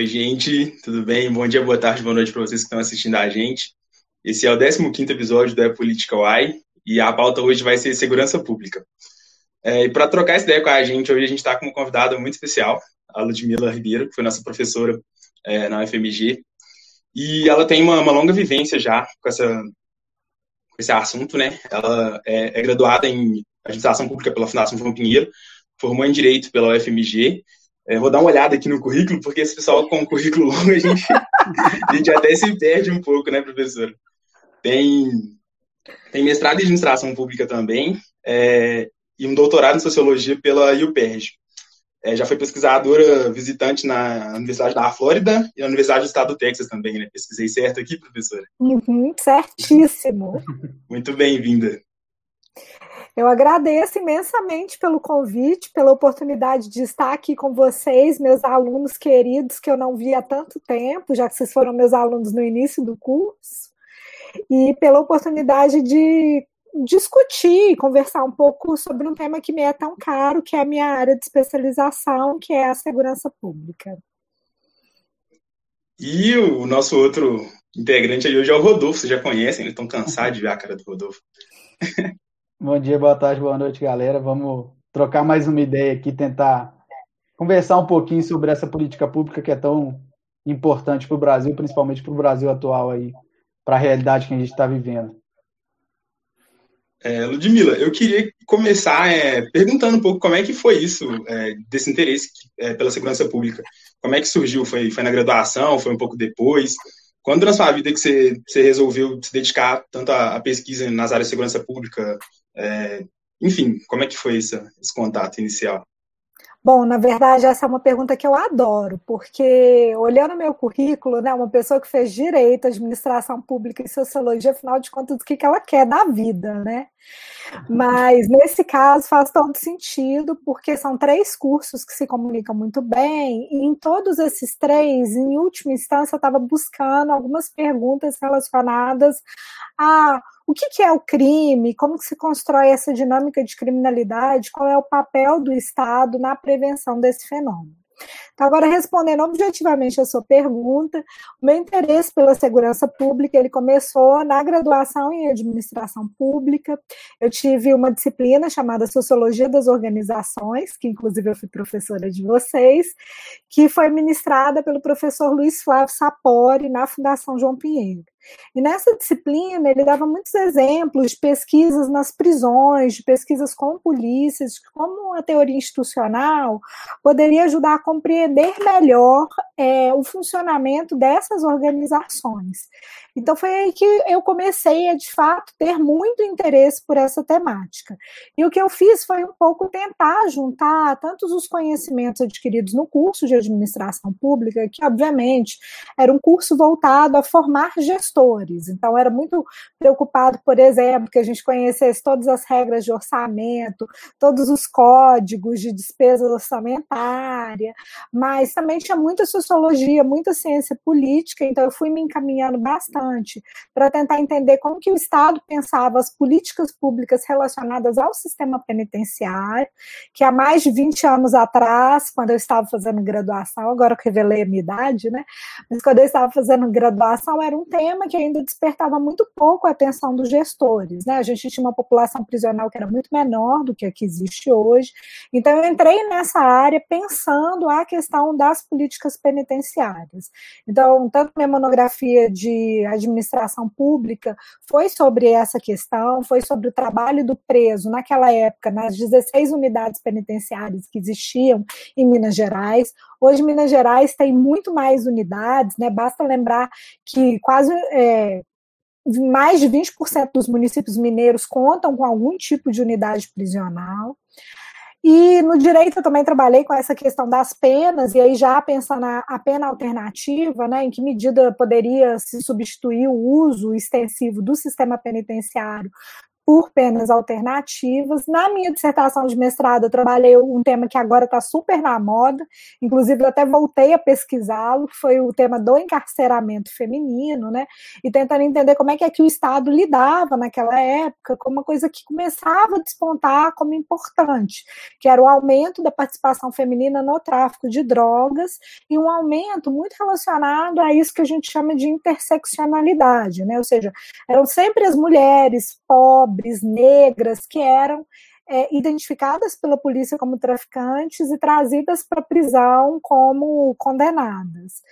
Oi, gente, tudo bem? Bom dia, boa tarde, boa noite para vocês que estão assistindo a gente. Esse é o 15 episódio da Política UAI e a pauta hoje vai ser segurança pública. É, e para trocar essa ideia com a gente, hoje a gente está com uma convidada muito especial, a Ludmila Ribeiro, que foi nossa professora é, na UFMG. E ela tem uma, uma longa vivência já com, essa, com esse assunto, né? Ela é, é graduada em administração pública pela Fundação João Pinheiro, formou em direito pela UFMG é, vou dar uma olhada aqui no currículo, porque esse pessoal com o currículo longo, a gente, a gente até se perde um pouco, né, professor? Tem, tem mestrado em administração pública também, é, e um doutorado em sociologia pela UPERJ. É, já foi pesquisadora visitante na Universidade da Flórida e na Universidade do Estado do Texas também, né? Pesquisei certo aqui, professora? Uhum, certíssimo. Muito bem-vinda. Eu agradeço imensamente pelo convite, pela oportunidade de estar aqui com vocês, meus alunos queridos, que eu não vi há tanto tempo, já que vocês foram meus alunos no início do curso, e pela oportunidade de discutir, conversar um pouco sobre um tema que me é tão caro, que é a minha área de especialização, que é a segurança pública. E o nosso outro integrante aí hoje é o Rodolfo, vocês já conhecem, eles estão cansados de ver a cara do Rodolfo. Bom dia, boa tarde, boa noite, galera. Vamos trocar mais uma ideia aqui, tentar conversar um pouquinho sobre essa política pública que é tão importante para o Brasil, principalmente para o Brasil atual aí, para a realidade que a gente está vivendo. É, Ludmila, eu queria começar é, perguntando um pouco como é que foi isso, é, desse interesse é, pela segurança pública. Como é que surgiu? Foi, foi na graduação? Foi um pouco depois? Quando na sua vida que você, você resolveu se dedicar tanto à, à pesquisa nas áreas de segurança pública, é, enfim, como é que foi esse, esse contato inicial? Bom, na verdade, essa é uma pergunta que eu adoro, porque olhando meu currículo, né, uma pessoa que fez direito, administração pública e sociologia, afinal de contas, o que, que ela quer da vida, né? Mas nesse caso faz todo sentido, porque são três cursos que se comunicam muito bem, e em todos esses três, em última instância, eu estava buscando algumas perguntas relacionadas a o que, que, é o crime, como se constrói essa dinâmica de criminalidade, qual é o papel do Estado na prevenção desse fenômeno. Agora, respondendo objetivamente a sua pergunta, o meu interesse pela segurança pública, ele começou na graduação em administração pública. Eu tive uma disciplina chamada Sociologia das Organizações, que inclusive eu fui professora de vocês, que foi ministrada pelo professor Luiz Flávio Sapori na Fundação João Pinheiro. E nessa disciplina, ele dava muitos exemplos de pesquisas nas prisões, de pesquisas com polícias, de como a teoria institucional poderia ajudar a compreender melhor é, o funcionamento dessas organizações. Então foi aí que eu comecei a, de fato, ter muito interesse por essa temática. E o que eu fiz foi um pouco tentar juntar tantos os conhecimentos adquiridos no curso de administração pública, que obviamente era um curso voltado a formar gestores. Então era muito preocupado, por exemplo, que a gente conhecesse todas as regras de orçamento, todos os códigos de despesa orçamentária, mas também tinha muita sociologia, muita ciência política, então eu fui me encaminhando bastante bastante para tentar entender como que o Estado pensava as políticas públicas relacionadas ao sistema penitenciário, que há mais de 20 anos atrás, quando eu estava fazendo graduação, agora que revelei a minha idade, né? Mas quando eu estava fazendo graduação, era um tema que ainda despertava muito pouco a atenção dos gestores, né? A gente tinha uma população prisional que era muito menor do que a que existe hoje. Então, eu entrei nessa área pensando a questão das políticas penitenciárias. Então, tanto minha monografia de administração pública foi sobre essa questão, foi sobre o trabalho do preso naquela época, nas 16 unidades penitenciárias que existiam em Minas Gerais. Hoje, Minas Gerais tem muito mais unidades, né? Basta lembrar que quase. É, mais de 20% dos municípios mineiros contam com algum tipo de unidade prisional. E no direito eu também trabalhei com essa questão das penas, e aí já pensando na a pena alternativa, né, em que medida poderia se substituir o uso extensivo do sistema penitenciário por penas alternativas. Na minha dissertação de mestrado, eu trabalhei um tema que agora está super na moda, inclusive eu até voltei a pesquisá-lo, que foi o tema do encarceramento feminino, né? E tentando entender como é que, é que o Estado lidava naquela época com uma coisa que começava a despontar como importante, que era o aumento da participação feminina no tráfico de drogas e um aumento muito relacionado a isso que a gente chama de interseccionalidade, né? Ou seja, eram sempre as mulheres pobres pobres, negras, que eram é, identificadas pela polícia como traficantes e trazidas para prisão como condenadas.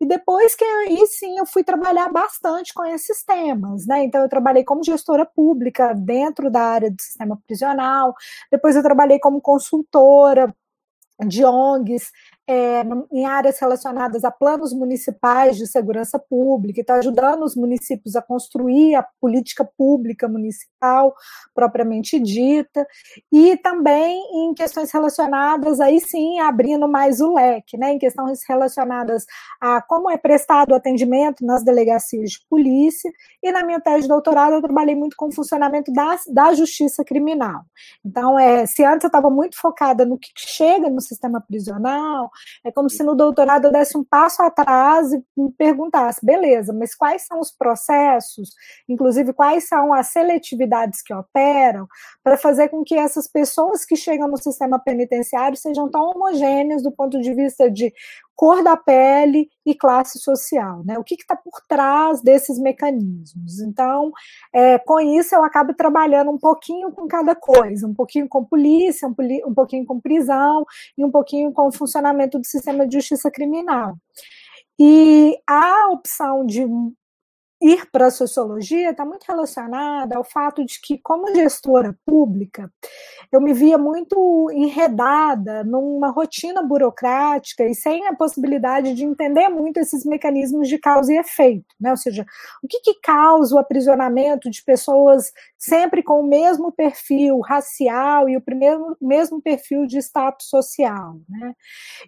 E depois que aí sim eu fui trabalhar bastante com esses temas, né? Então eu trabalhei como gestora pública dentro da área do sistema prisional, depois eu trabalhei como consultora de ONGs é, em áreas relacionadas a planos municipais de segurança pública, está ajudando os municípios a construir a política pública municipal propriamente dita, e também em questões relacionadas, aí sim, abrindo mais o leque, né, em questões relacionadas a como é prestado o atendimento nas delegacias de polícia, e na minha tese de doutorado eu trabalhei muito com o funcionamento da, da justiça criminal. Então, é, se antes eu estava muito focada no que chega no sistema prisional, é como se no doutorado eu desse um passo atrás e me perguntasse, beleza, mas quais são os processos, inclusive quais são as seletividades que operam, para fazer com que essas pessoas que chegam no sistema penitenciário sejam tão homogêneas do ponto de vista de cor da pele e classe social, né? O que está por trás desses mecanismos? Então, é, com isso eu acabo trabalhando um pouquinho com cada coisa, um pouquinho com polícia, um, um pouquinho com prisão e um pouquinho com o funcionamento do sistema de justiça criminal. E a opção de ir para a sociologia está muito relacionada ao fato de que, como gestora pública, eu me via muito enredada numa rotina burocrática e sem a possibilidade de entender muito esses mecanismos de causa e efeito, né? Ou seja, o que, que causa o aprisionamento de pessoas sempre com o mesmo perfil racial e o primeiro, mesmo perfil de status social, né?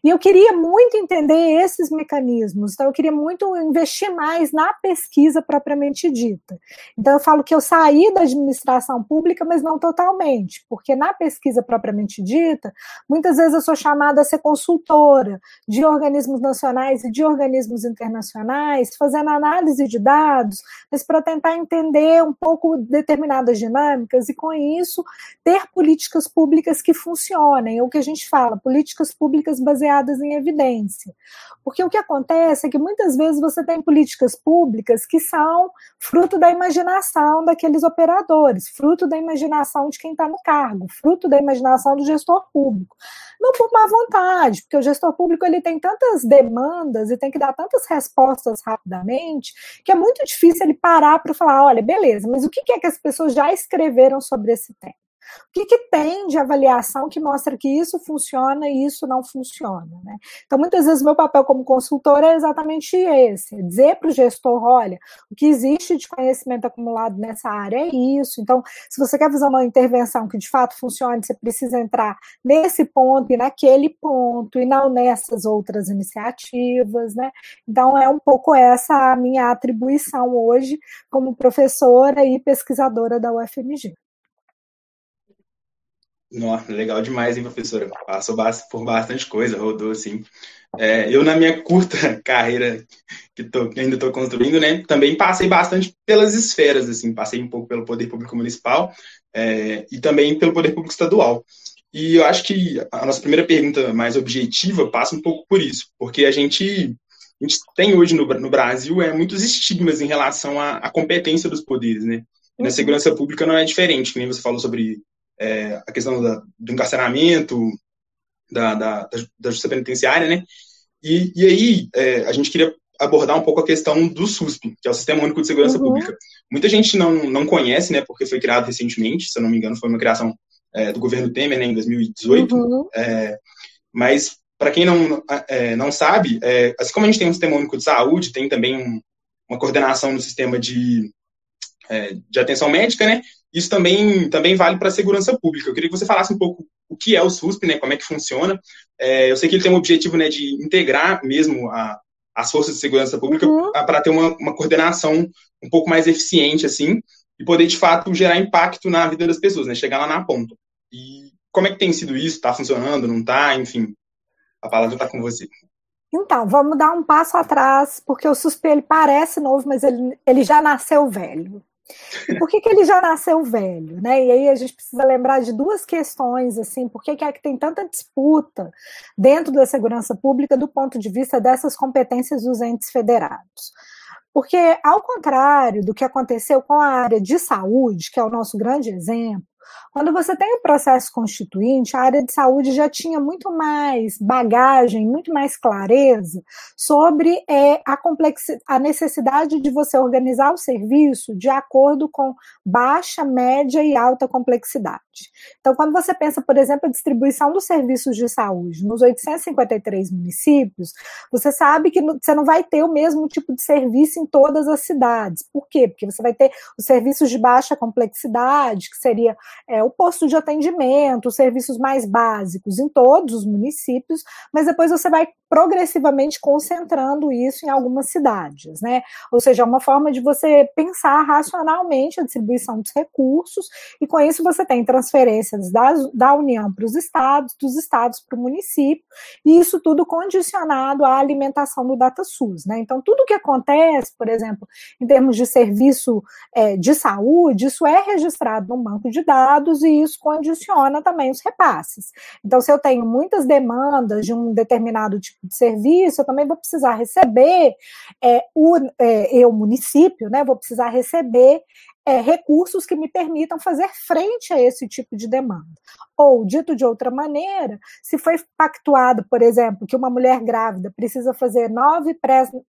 E eu queria muito entender esses mecanismos, então eu queria muito investir mais na pesquisa propriamente dita. Então, eu falo que eu saí da administração pública, mas não totalmente, porque na pesquisa propriamente dita, muitas vezes eu sou chamada a ser consultora de organismos nacionais e de organismos internacionais, fazendo análise de dados, mas para tentar entender um pouco determinadas dinâmicas e, com isso, ter políticas públicas que funcionem, o que a gente fala, políticas públicas baseadas em evidência. Porque o que acontece é que muitas vezes você tem políticas públicas que fruto da imaginação daqueles operadores, fruto da imaginação de quem está no cargo, fruto da imaginação do gestor público. Não por má vontade, porque o gestor público ele tem tantas demandas e tem que dar tantas respostas rapidamente, que é muito difícil ele parar para falar, olha, beleza, mas o que é que as pessoas já escreveram sobre esse tema? O que, que, tem de avaliação que mostra que isso funciona e isso não funciona? Né? Então, muitas vezes, meu papel como consultora é exatamente esse: é dizer para o gestor, olha, o que existe de conhecimento acumulado nessa área é isso. Então, se você quer fazer uma intervenção que de fato funcione, você precisa entrar nesse ponto e naquele ponto, e não nessas outras iniciativas. Né? Então, é um pouco essa a minha atribuição hoje como professora e pesquisadora da UFMG. Nossa, legal demais, hein, professora? Passou por bastante coisa, rodou assim. É, eu, na minha curta carreira que, tô, que ainda estou construindo, né, também passei bastante pelas esferas, assim, passei um pouco pelo poder público municipal é, e também pelo poder público estadual. E eu acho que a nossa primeira pergunta mais objetiva passa um pouco por isso, porque a gente, a gente tem hoje no, no Brasil é, muitos estigmas em relação à, à competência dos poderes, né? E na uhum. segurança pública não é diferente, que nem você falou sobre é, a questão da, do encarceramento, da, da, da, justiça penitenciária, né? E, e aí é, a gente queria abordar um pouco a questão do SUSP, que é o Sistema Único de Segurança uhum. Pública. Muita gente não, não conhece, né? Porque foi criado recentemente, se eu não me engano, foi uma criação é, do governo Temer, né, em 2018. Uhum. É, mas para quem não, é, não sabe, é, assim como a gente tem um Sistema Único de Saúde, tem também um, uma coordenação no sistema de, é, de atenção médica, né? Isso também, também vale para a segurança pública. Eu queria que você falasse um pouco o que é o SUSP, né, como é que funciona. É, eu sei que ele tem um objetivo né, de integrar mesmo a, as forças de segurança pública uhum. para ter uma, uma coordenação um pouco mais eficiente, assim. e poder, de fato, gerar impacto na vida das pessoas, né? Chegar lá na ponta. E como é que tem sido isso? Está funcionando, não está? Enfim, a palavra está com você. Então, vamos dar um passo atrás, porque o SUSP ele parece novo, mas ele, ele já nasceu velho. E por que, que ele já nasceu velho? Né? E aí a gente precisa lembrar de duas questões, assim, por que, que é que tem tanta disputa dentro da segurança pública do ponto de vista dessas competências dos entes federados. Porque, ao contrário do que aconteceu com a área de saúde, que é o nosso grande exemplo, quando você tem o processo constituinte, a área de saúde já tinha muito mais bagagem, muito mais clareza sobre é, a, a necessidade de você organizar o serviço de acordo com baixa, média e alta complexidade. Então, quando você pensa, por exemplo, a distribuição dos serviços de saúde nos 853 municípios, você sabe que você não vai ter o mesmo tipo de serviço em todas as cidades. Por quê? Porque você vai ter os serviços de baixa complexidade, que seria é, o posto de atendimento, os serviços mais básicos em todos os municípios, mas depois você vai progressivamente concentrando isso em algumas cidades, né? Ou seja, é uma forma de você pensar racionalmente a distribuição dos recursos, e com isso você tem transferências da, da União para os estados, dos estados para o município, e isso tudo condicionado à alimentação do DataSUS, né? Então, tudo que acontece, por exemplo, em termos de serviço é, de saúde, isso é registrado no banco de dados e isso condiciona também os repasses. Então, se eu tenho muitas demandas de um determinado tipo de serviço, eu também vou precisar receber, é, o, é, eu, município, né, vou precisar receber é, recursos que me permitam fazer frente a esse tipo de demanda. Ou, dito de outra maneira, se foi pactuado, por exemplo, que uma mulher grávida precisa fazer nove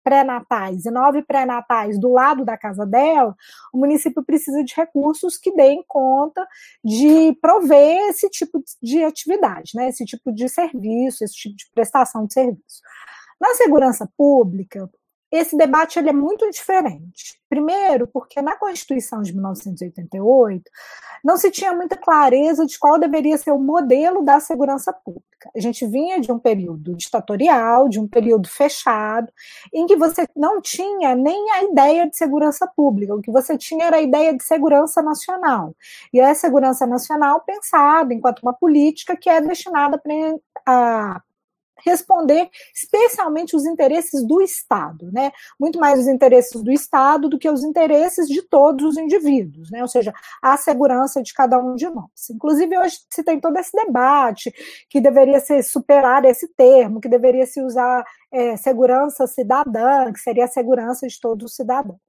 pré-natais e nove pré-natais do lado da casa dela, o município precisa de recursos que deem conta de prover esse tipo de atividade, né? esse tipo de serviço, esse tipo de prestação de serviço. Na segurança pública, esse debate ele é muito diferente. Primeiro, porque na Constituição de 1988 não se tinha muita clareza de qual deveria ser o modelo da segurança pública. A gente vinha de um período ditatorial, de um período fechado, em que você não tinha nem a ideia de segurança pública, o que você tinha era a ideia de segurança nacional. E a segurança nacional pensada enquanto uma política que é destinada a responder especialmente os interesses do Estado, né? Muito mais os interesses do Estado do que os interesses de todos os indivíduos, né? Ou seja, a segurança de cada um de nós. Inclusive, hoje se tem todo esse debate que deveria ser superar esse termo, que deveria se usar é, segurança cidadã, que seria a segurança de todos os cidadãos.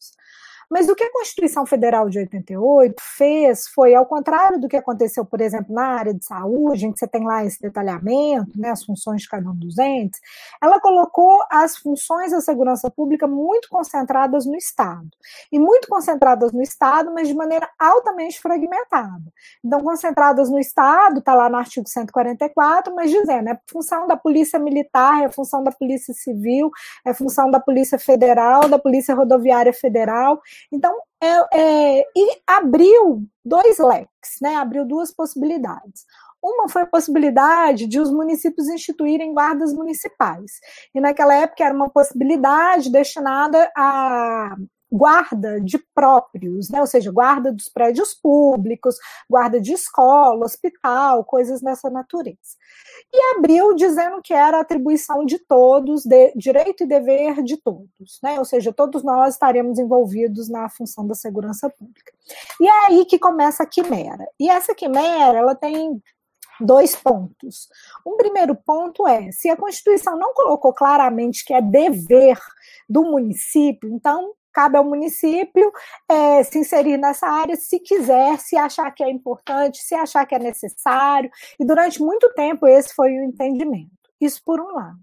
Mas o que a Constituição Federal de 88 fez foi, ao contrário do que aconteceu, por exemplo, na área de saúde, em que você tem lá esse detalhamento, né, as funções de cada um dos entes, ela colocou as funções da segurança pública muito concentradas no Estado. E muito concentradas no Estado, mas de maneira altamente fragmentada. Então, concentradas no Estado, está lá no artigo 144, mas dizendo, é função da Polícia Militar, é função da Polícia Civil, é função da Polícia Federal, da Polícia Rodoviária Federal, então, é, é, e abriu dois leques, né? abriu duas possibilidades. Uma foi a possibilidade de os municípios instituírem guardas municipais. E naquela época era uma possibilidade destinada a guarda de próprios, né? ou seja, guarda dos prédios públicos, guarda de escola, hospital, coisas dessa natureza. E abriu dizendo que era atribuição de todos, de, direito e dever de todos, né? ou seja, todos nós estaremos envolvidos na função da segurança pública. E é aí que começa a quimera. E essa quimera, ela tem dois pontos. Um primeiro ponto é: se a Constituição não colocou claramente que é dever do município, então cabe ao município é, se inserir nessa área se quiser, se achar que é importante, se achar que é necessário. E durante muito tempo esse foi o entendimento. Isso por um lado.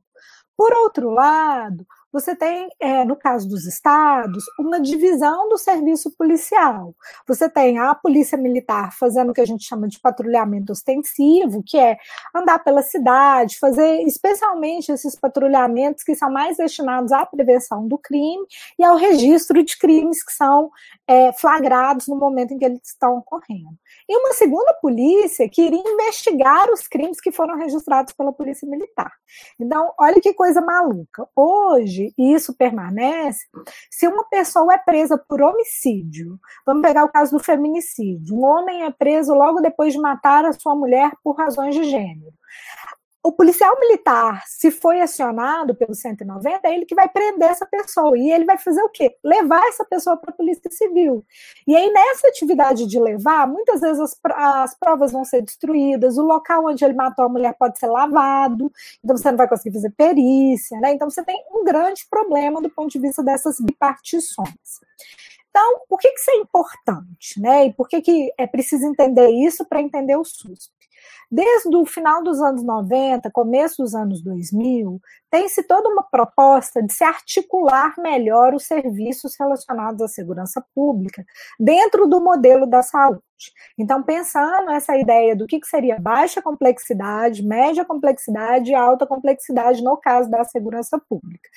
Por outro lado, você tem, é, no caso dos estados, uma divisão do serviço policial. Você tem a polícia militar fazendo o que a gente chama de patrulhamento ostensivo, que é andar pela cidade, fazer especialmente esses patrulhamentos que são mais destinados à prevenção do crime e ao registro de crimes que são é, flagrados no momento em que eles estão ocorrendo. E uma segunda polícia que iria investigar os crimes que foram registrados pela polícia militar. Então, olha que coisa maluca. Hoje, suspende e isso permanece se uma pessoa é presa por homicídio. Vamos pegar o caso do feminicídio. Um homem é preso logo depois de matar a sua mulher por razões de gênero o policial militar, se foi acionado pelo 190, é ele que vai prender essa pessoa. E ele vai fazer o quê? Levar essa pessoa para a Polícia Civil. E aí, nessa atividade de levar, muitas vezes as, as, provas vão ser destruídas, o local onde ele matou a mulher pode ser lavado, então você não vai conseguir fazer perícia, né? Então você tem um grande problema do ponto de vista dessas bipartições. Então, por que, que isso é importante? Né? E por que, que é preciso entender isso para entender o SUSP? Desde o final dos anos 90, começo dos anos 2000, tem-se toda uma proposta de se articular melhor os serviços relacionados à segurança pública dentro do modelo da saúde. Então, pensando essa ideia do que, seria baixa complexidade, média complexidade e alta complexidade no caso da segurança pública.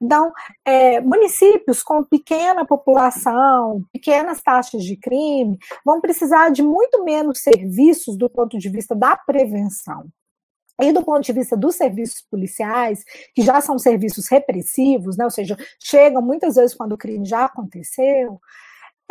Então, é, municípios com pequena população, pequenas taxas de crime, vão precisar de muito menos serviços do ponto de vista da prevenção. E do ponto de vista dos serviços policiais, que já são serviços repressivos, né, ou seja, chegam muitas vezes quando o crime já aconteceu,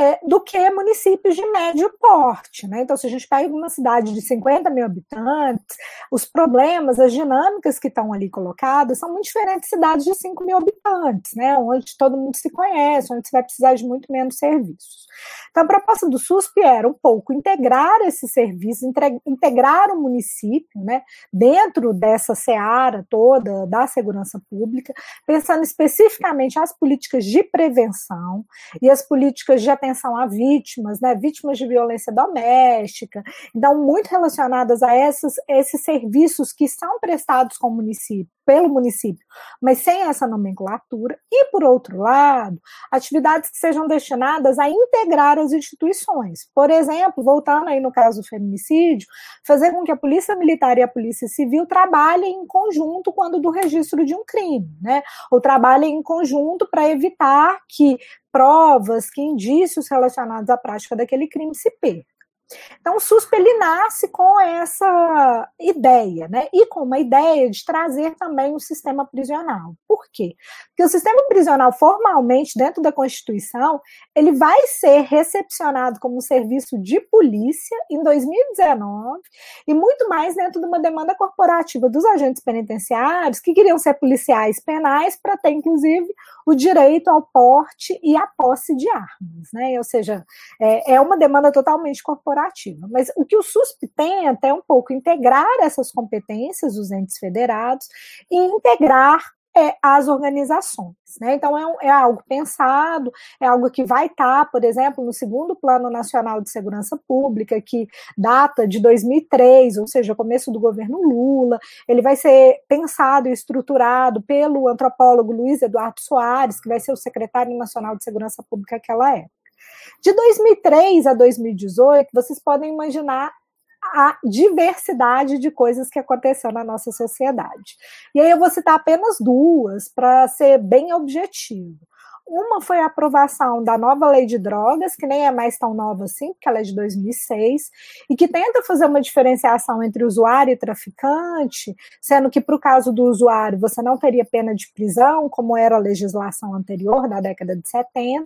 é, do que municípios de médio porte. Né? Então, se a gente pega uma cidade de 50 mil habitantes, os problemas, as dinâmicas que estão ali colocadas são muito diferentes de cidades de 5 mil habitantes, né? onde todo mundo se conhece, onde você vai precisar de muito menos serviços. Então, a proposta do SUSP era um pouco integrar esses serviços, integrar o município né, dentro dessa seara toda da segurança pública, pensando especificamente as políticas de prevenção e as políticas de atenção a vítimas, né, vítimas de violência doméstica, então muito relacionadas a esses, esses serviços que são prestados com o município, pelo município, mas sem essa nomenclatura, e por outro lado, atividades que sejam destinadas a integrar as instituições. Por exemplo, voltando aí no caso do feminicídio, fazer com que a Polícia Militar e a Polícia Civil trabalhem em conjunto quando do registro de um crime, né? Ou trabalhem em conjunto para evitar que provas, que indícios relacionados à prática daquele crime se percam. Então, o SUSP ele nasce com essa ideia, né? E com uma ideia de trazer também o sistema prisional. Por quê? Porque o sistema prisional, formalmente, dentro da Constituição, ele vai ser recepcionado como um serviço de polícia em 2019 e muito mais dentro de uma demanda corporativa dos agentes penitenciários que queriam ser policiais penais para ter, inclusive, o direito ao porte e à posse de armas, né? Ou seja, é, é uma demanda totalmente corporativa corporativa. Mas o que o SUSP tem é até um pouco integrar essas competências dos entes federados e integrar é, as organizações. Né? Então, é, um, é, algo pensado, é algo que vai estar, tá, por exemplo, no segundo Plano Nacional de Segurança Pública, que data de 2003, ou seja, começo do governo Lula. Ele vai ser pensado e estruturado pelo antropólogo Luiz Eduardo Soares, que vai ser o secretário nacional de Segurança Pública naquela época. De 2003 a 2018, vocês podem imaginar a diversidade de coisas que aconteceu na nossa sociedade. E aí eu vou citar apenas duas para ser bem objetivo. Uma foi a aprovação da nova lei de drogas, que nem é mais tão nova assim, porque ela é de 2006, e que tenta fazer uma diferenciação entre usuário e traficante, sendo que para o caso do usuário você não teria pena de prisão, como era a legislação anterior, da década de 70,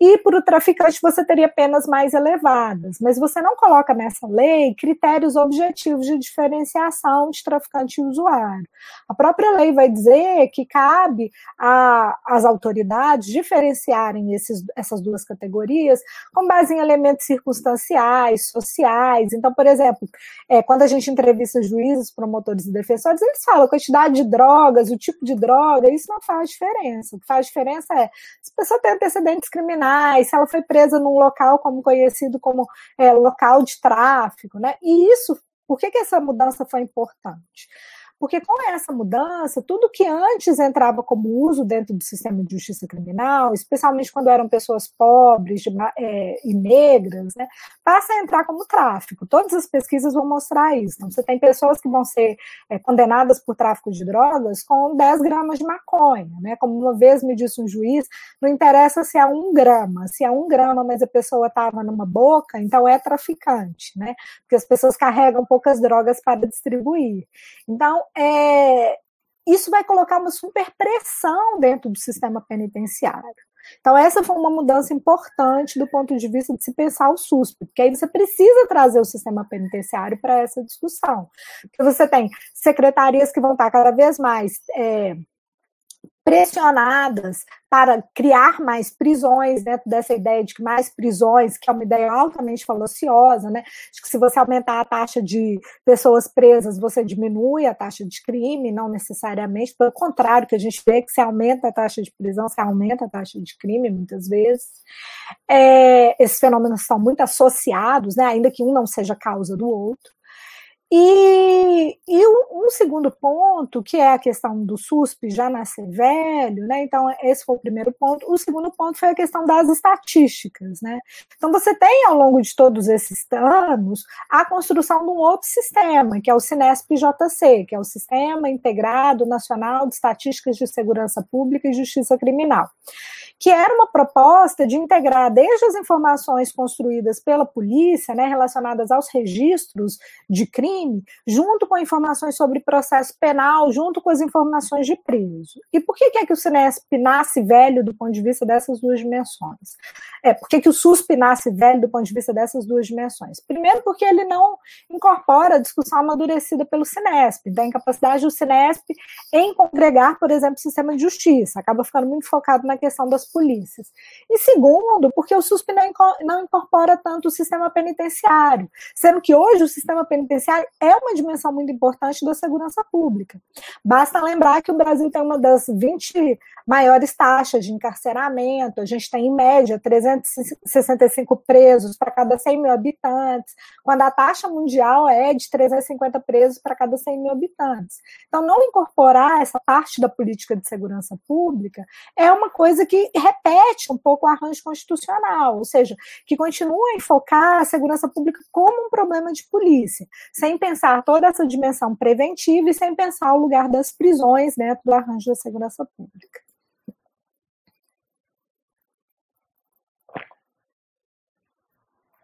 e para o traficante você teria penas mais elevadas. Mas você não coloca nessa lei critérios objetivos de diferenciação de traficante e usuário. A própria lei vai dizer que cabe às autoridades diferenciarem esses, essas duas categorias com base em elementos circunstanciais, sociais. Então, por exemplo, é, quando a gente entrevista juízes, promotores e defensores, eles falam a quantidade de drogas, o tipo de droga, isso não faz diferença. O que faz diferença é se a pessoa tem antecedentes criminais, se ela foi presa num local como conhecido como é, local de tráfico, né? E isso, por que, que essa mudança foi importante? Porque com essa mudança, tudo que antes entrava como uso dentro do sistema de justiça criminal, especialmente quando eram pessoas pobres de, é, e negras, né, passa a entrar como tráfico. Todas as pesquisas vão mostrar isso. Então, você tem pessoas que vão ser é, condenadas por tráfico de drogas com 10 gramas de maconha. Né? Como uma vez me disse um juiz, não interessa se é um grama, se é um grama, mas a pessoa estava numa boca, então é traficante, né? Porque as pessoas carregam poucas drogas para distribuir. Então, é, isso vai colocar uma superpressão dentro do sistema penitenciário. Então, essa foi uma mudança importante do ponto de vista de se pensar o SUSP, porque aí você precisa trazer o sistema penitenciário para essa discussão. Porque você tem secretarias que vão estar cada vez mais. É, pressionadas para criar mais prisões, dentro dessa ideia de que mais prisões, que é uma ideia altamente falaciosa, né? De que se você aumentar a taxa de pessoas presas, você diminui a taxa de crime, não necessariamente, pelo contrário, que a gente vê que se aumenta a taxa de prisão, se aumenta a taxa de crime, muitas vezes. É, esses fenômenos são muito associados, né? Ainda que um não seja causa do outro. E, e um, um, segundo ponto, que é a questão do SUSP já nascer velho, né? Então, esse foi o primeiro ponto. O segundo ponto foi a questão das estatísticas, né? Então, você tem ao longo de todos esses anos a construção de um outro sistema, que é o Sinesp-JC, que é o Sistema Integrado Nacional de Estatísticas de Segurança Pública e Justiça Criminal que era uma proposta de integrar desde as informações construídas pela polícia, né, relacionadas aos registros de crime, junto com informações sobre processo penal, junto com as informações de preso. E por que, que é que o Sinesp nasce velho do ponto de vista dessas duas dimensões? É, por que, que o SUSP nasce velho do ponto de vista dessas duas dimensões? Primeiro, porque ele não incorpora a discussão amadurecida pelo Sinesp, da incapacidade do Sinesp em congregar, por exemplo, o sistema de justiça, acaba ficando muito focado na questão das polícias. E segundo, porque o SUSP não incorpora tanto o sistema penitenciário, sendo que hoje o sistema penitenciário é uma dimensão muito importante da segurança pública. Basta lembrar que o Brasil tem uma das 20 maiores taxas de encarceramento, a gente tem em média 365 presos para cada 100 mil habitantes, quando a taxa mundial é de 350 presos para cada 100 mil habitantes. Então, não incorporar essa parte da política de segurança pública é uma coisa que repete um pouco o arranjo constitucional, ou seja, que continua a enfocar a segurança pública como um problema de polícia, sem pensar toda essa dimensão preventiva e sem pensar o lugar das prisões dentro do arranjo da segurança pública.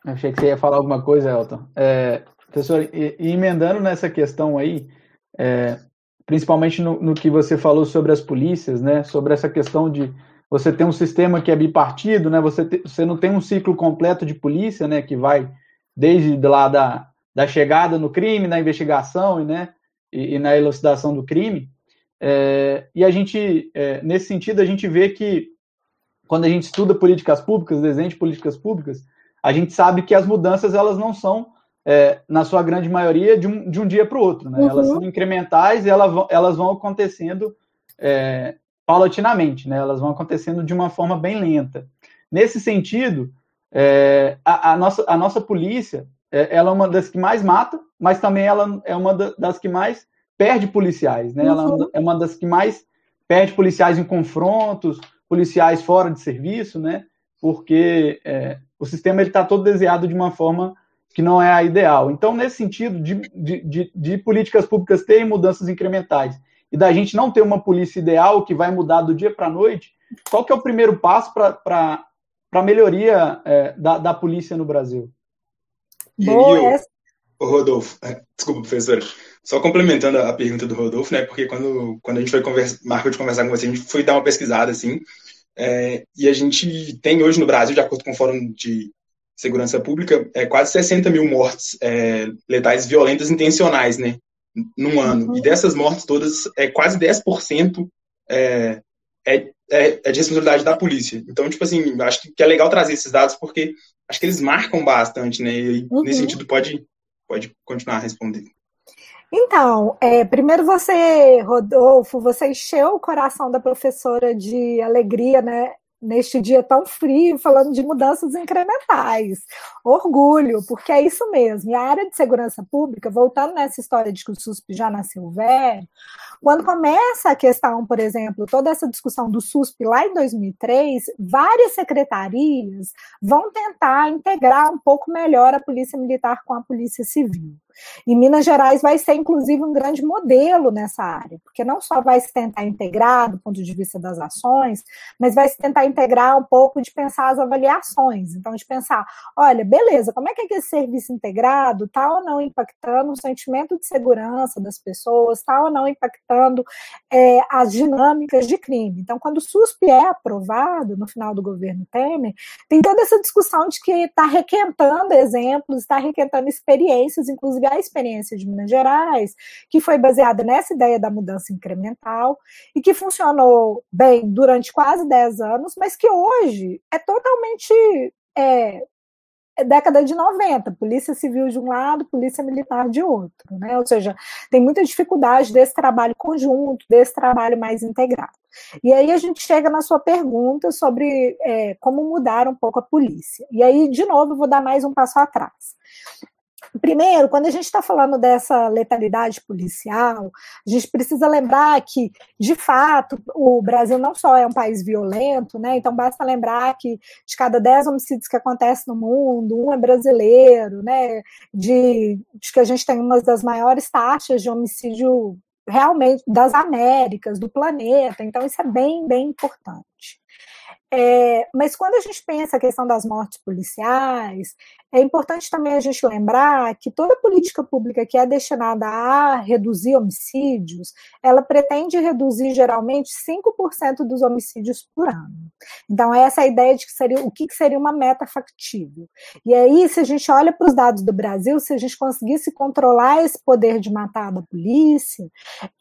Achei que você ia falar alguma coisa, Elton. É, professor, e, e, emendando nessa questão aí, é, principalmente no, no, que você falou sobre as polícias, né, sobre essa questão de você ter um sistema que é bipartido, né, você, te, você não tem um ciclo completo de polícia, né, que vai desde lá da, da chegada no crime, na investigação e, né, e, e na elucidação do crime. É, e a gente, é, nesse sentido, a gente vê que quando a gente estuda políticas públicas, desenho de políticas públicas, a gente sabe que as mudanças elas não são, é, na sua grande maioria, de um, de um dia para o outro. Né? Uhum. Elas são incrementais e elas vão, elas vão acontecendo é, paulatinamente, né? elas vão acontecendo de uma forma bem lenta. Nesse sentido, é, a, a, nossa, a nossa polícia é, ela é uma das que mais mata, mas também ela é uma das que mais perde policiais. Né? Uhum. Ela é uma das que mais perde policiais em confrontos, policiais fora de serviço, né? porque é, o sistema está todo desenhado de uma forma que não é a ideal. Então, nesse sentido de, de, de, de, políticas públicas terem mudanças incrementais e da gente não ter uma polícia ideal que vai mudar do dia para a noite, qual que é o primeiro passo para a melhoria é, da, da polícia no Brasil? Boa, essa... Rodolfo, é, desculpa, professor, só complementando a pergunta do Rodolfo, né, porque quando, quando a gente foi conversa, marcou de conversar com você, a gente foi dar uma pesquisada, assim, é, e a gente tem hoje no Brasil, de acordo com o Fórum de Segurança Pública, é, quase 60 mil mortes é, letais violentas intencionais, né? Num ano. E dessas mortes todas, é, quase 10% é, é, é, é de responsabilidade da polícia. Então, tipo assim, acho que é legal trazer esses dados porque acho que eles marcam bastante, né? E uhum. nesse sentido pode, pode continuar a responder. Então, é, primeiro você, Rodolfo, você encheu o coração da professora de alegria, né? Neste dia tão frio, falando de mudanças incrementais. Orgulho, porque é isso mesmo. E a área de segurança pública, voltando nessa história de que o SUSP já nasceu velho, quando começa a questão, por exemplo, toda essa discussão do SUSP lá em 2003, várias secretarias vão tentar integrar um pouco melhor a Polícia Militar com a Polícia Civil. E Minas Gerais vai ser, inclusive, um grande modelo nessa área, porque não só vai se tentar integrar do ponto de vista das ações, mas vai se tentar integrar um pouco de pensar as avaliações. Então, de pensar, olha, beleza, como é que, é que esse serviço integrado está ou não impactando o sentimento de segurança das pessoas, está ou não impactando é, as dinâmicas de crime. Então, quando o SUSP é aprovado no final do governo Temer, tem toda essa discussão de que está requentando exemplos, está requentando experiências, inclusive a experiência de Minas Gerais, que foi baseada nessa ideia da mudança incremental e que funcionou bem durante quase 10 anos, mas que hoje é totalmente é década de 90, polícia civil de um lado, polícia militar de outro, né? Ou seja, tem muita dificuldade desse trabalho conjunto, desse trabalho mais integrado. E aí a gente chega na sua pergunta sobre é, como mudar um pouco a polícia. E aí, de novo, vou dar mais um passo atrás. Primeiro, quando a gente está falando dessa letalidade policial, a gente precisa lembrar que, de fato, o Brasil não só é um país violento, né? Então basta lembrar que de cada dez homicídios que acontecem no mundo, um é brasileiro, né? De, de que a gente tem uma das maiores taxas de homicídio realmente das Américas, do planeta. Então, isso é bem, bem importante. É, mas quando a gente pensa a questão das mortes policiais, é importante também a gente lembrar que toda política pública que é destinada a reduzir homicídios, ela pretende reduzir geralmente 5% dos homicídios por ano. Então, essa é a ideia de que seria o que seria uma meta factível. E aí, se a gente olha para os dados do Brasil, se a gente conseguisse controlar esse poder de matar da polícia,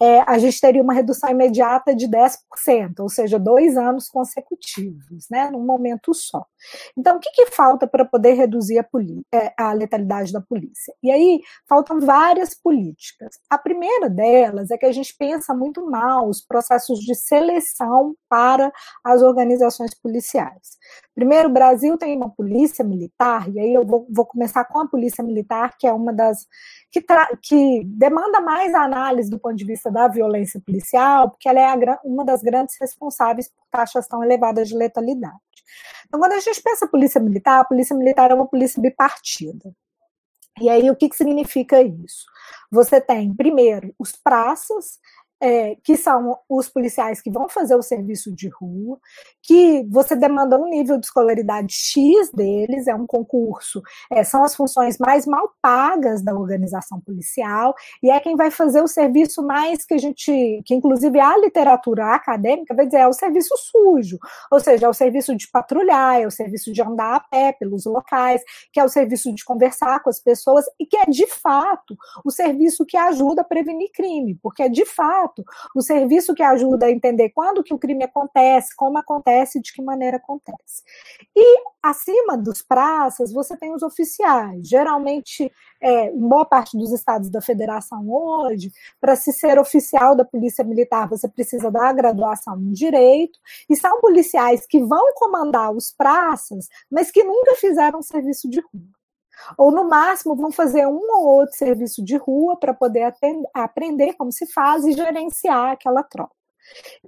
é, a gente teria uma redução imediata de 10%, ou seja, dois anos consecutivos, né, num momento só. Então, o que, que falta para poder reduzir a, é, a, letalidade da polícia? E aí, faltam várias políticas. A primeira delas é que a gente pensa muito mal os processos de seleção para as organizações policiais. Primeiro, o Brasil tem uma polícia militar, e aí eu vou, vou começar com a polícia militar, que é uma das que, que, demanda mais análise do ponto de vista da violência policial, porque ela é uma das grandes responsáveis por taxas tão elevadas de letalidade. Então, quando a gente pensa polícia militar, a polícia militar é uma polícia bipartida. E aí, o que, que significa isso? Você tem, primeiro, os praças, é, que são os policiais que vão fazer o serviço de rua, que você demanda um nível de escolaridade X deles, é um concurso, é, são as funções mais mal pagas da organização policial, e é quem vai fazer o serviço mais que a gente, que inclusive a literatura acadêmica vai dizer, é o serviço sujo, ou seja, é o serviço de patrulhar, é o serviço de andar a pé pelos locais, que é o serviço de conversar com as pessoas, e que é de fato o serviço que ajuda a prevenir crime, porque é de fato fato, o serviço que ajuda a entender quando que o crime acontece, como acontece, de que maneira acontece. E acima dos praças, você tem os oficiais. Geralmente, é, boa parte dos estados da federação hoje, para se ser oficial da Polícia Militar, você precisa da graduação em Direito, e são policiais que vão comandar os praças, mas que nunca fizeram serviço de rua. Ou, no máximo, vão fazer um ou outro serviço de rua para poder atender, aprender como se faz e gerenciar aquela tropa.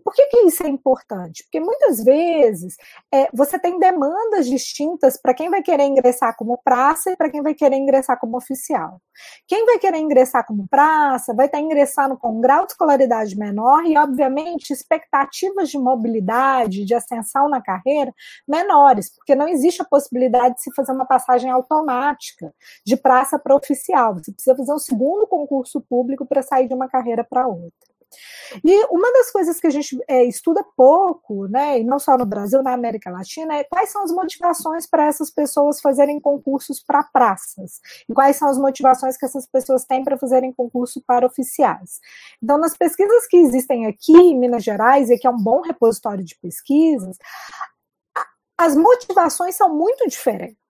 Por que, que isso é importante? Porque muitas vezes é, você tem demandas distintas para quem vai querer ingressar como praça e para quem vai querer ingressar como oficial. Quem vai querer ingressar como praça vai estar ingressando com um grau de escolaridade menor e, obviamente, expectativas de mobilidade, de ascensão na carreira menores, porque não existe a possibilidade de se fazer uma passagem automática de praça para oficial. Você precisa fazer um segundo concurso público para sair de uma carreira para outra. E uma das coisas que a gente é, estuda pouco, né, e não só no Brasil, na América Latina, é quais são as motivações para essas pessoas fazerem concursos para praças, e quais são as motivações que essas pessoas têm para fazerem concurso para oficiais. Então, nas pesquisas que existem aqui em Minas Gerais, e que é um bom repositório de pesquisas, as motivações são muito diferentes.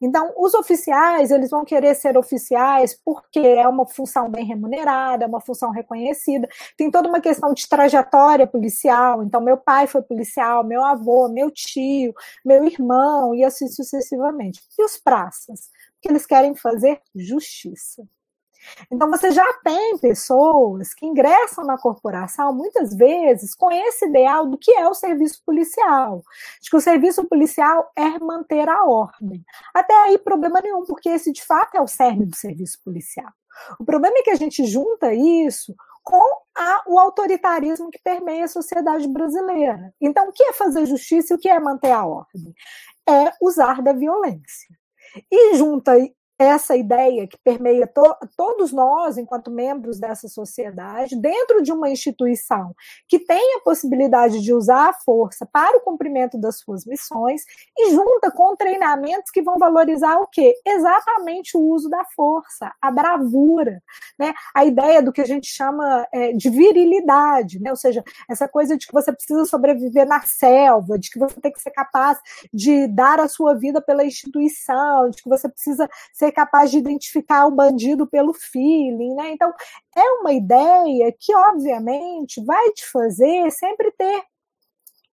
Então, os oficiais, eles vão querer ser oficiais porque é uma função bem remunerada, é uma função reconhecida. Tem toda uma questão de trajetória policial. Então, meu pai foi policial, meu avô, meu tio, meu irmão, e assim sucessivamente. E os praças? Porque eles querem fazer justiça. Então, você já tem pessoas que ingressam na corporação, muitas vezes, com esse ideal do que é o serviço policial. De que o serviço policial é manter a ordem. Até aí, problema nenhum, porque esse, de fato, é o cerne do serviço policial. O problema é que a gente junta isso com a, o autoritarismo que permeia a sociedade brasileira. Então, o que é fazer justiça e o que é manter a ordem? É usar da violência. E junta essa ideia que permeia to todos nós, enquanto membros dessa sociedade, dentro de uma instituição que tem a possibilidade de usar a força para o cumprimento das suas missões, e junta com treinamentos que vão valorizar o quê? Exatamente o uso da força, a bravura, né? a ideia do que a gente chama é, de virilidade, né? ou seja, essa coisa de que você precisa sobreviver na selva, de que você tem que ser capaz de dar a sua vida pela instituição, de que você precisa ser ser capaz de identificar o bandido pelo feeling, né? Então, é uma ideia que, obviamente, vai te fazer sempre ter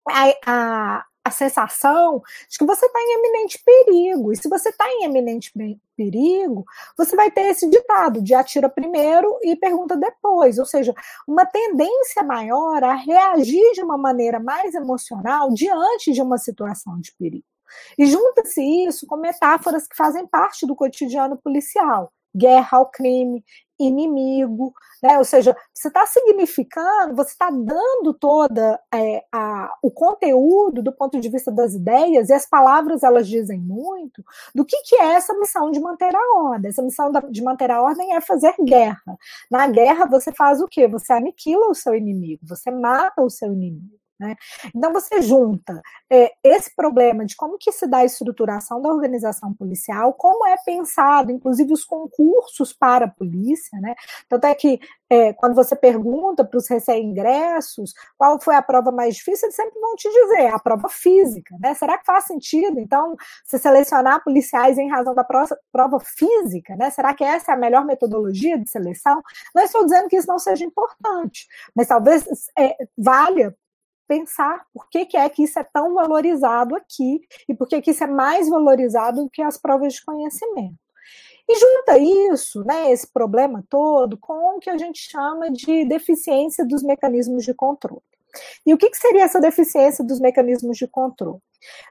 a, a, a sensação de que você está em eminente perigo. E se você está em eminente perigo, você vai ter esse ditado de atira primeiro e pergunta depois. Ou seja, uma tendência maior a reagir de uma maneira mais emocional diante de uma situação de perigo. E junta-se isso com metáforas que fazem parte do cotidiano policial. Guerra ao crime, inimigo, né? ou seja, você está significando, você está dando toda é, a, o conteúdo do ponto de vista das ideias, e as palavras elas dizem muito, do que, que é essa missão de manter a ordem. Essa missão de manter a ordem é fazer guerra. Na guerra, você faz o quê? Você aniquila o seu inimigo, você mata o seu inimigo. Né? Então você junta é, esse problema de como que se dá a estruturação da organização policial, como é pensado, inclusive os concursos para a polícia, né? Tanto é que é, quando você pergunta para os recém-ingressos qual foi a prova mais difícil, eles sempre vão te dizer a prova física, né? Será que faz sentido, então, se selecionar policiais em razão da prova, prova física, né? Será que essa é a melhor metodologia de seleção? Não estou dizendo que isso não seja importante, mas talvez é, valha pensar por que, que é que isso é tão valorizado aqui e por que, que isso é mais valorizado do que as provas de conhecimento. E junta isso, né, esse problema todo, com o que a gente chama de deficiência dos mecanismos de controle. E o que, que seria essa deficiência dos mecanismos de controle?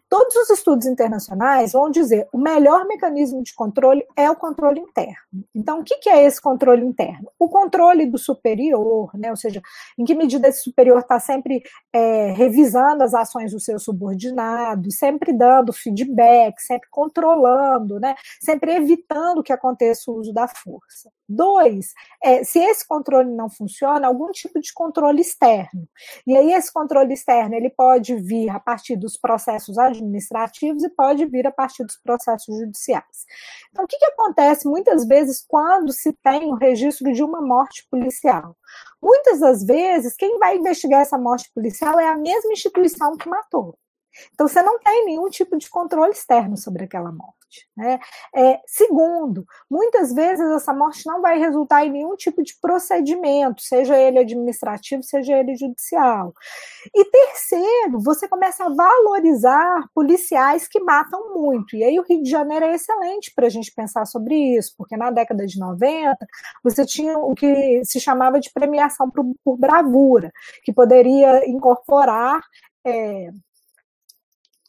Todos os estudos internacionais vão dizer o melhor mecanismo de controle é o controle interno. Então, o que é esse controle interno? O controle do superior, né? ou seja, em que medida esse superior está sempre é, revisando as ações do seu subordinado, sempre dando feedback, sempre controlando, né? sempre evitando que aconteça o uso da força. Dois, é, se esse controle não funciona, algum tipo de controle externo. E aí esse controle externo ele pode vir a partir dos processos administrativos e pode vir a partir dos processos judiciais. Então, o que, que acontece muitas vezes quando se tem o registro de uma morte policial? Muitas das vezes, quem vai investigar essa morte policial é a mesma instituição que matou. Então, você não tem nenhum tipo de controle externo sobre aquela morte. Né? É, segundo, muitas vezes essa morte não vai resultar em nenhum tipo de procedimento, seja ele administrativo, seja ele judicial. E terceiro, você começa a valorizar policiais que matam muito. E aí o Rio de Janeiro é excelente para a gente pensar sobre isso, porque na década de 90 você tinha o que se chamava de premiação por, por bravura, que poderia incorporar é,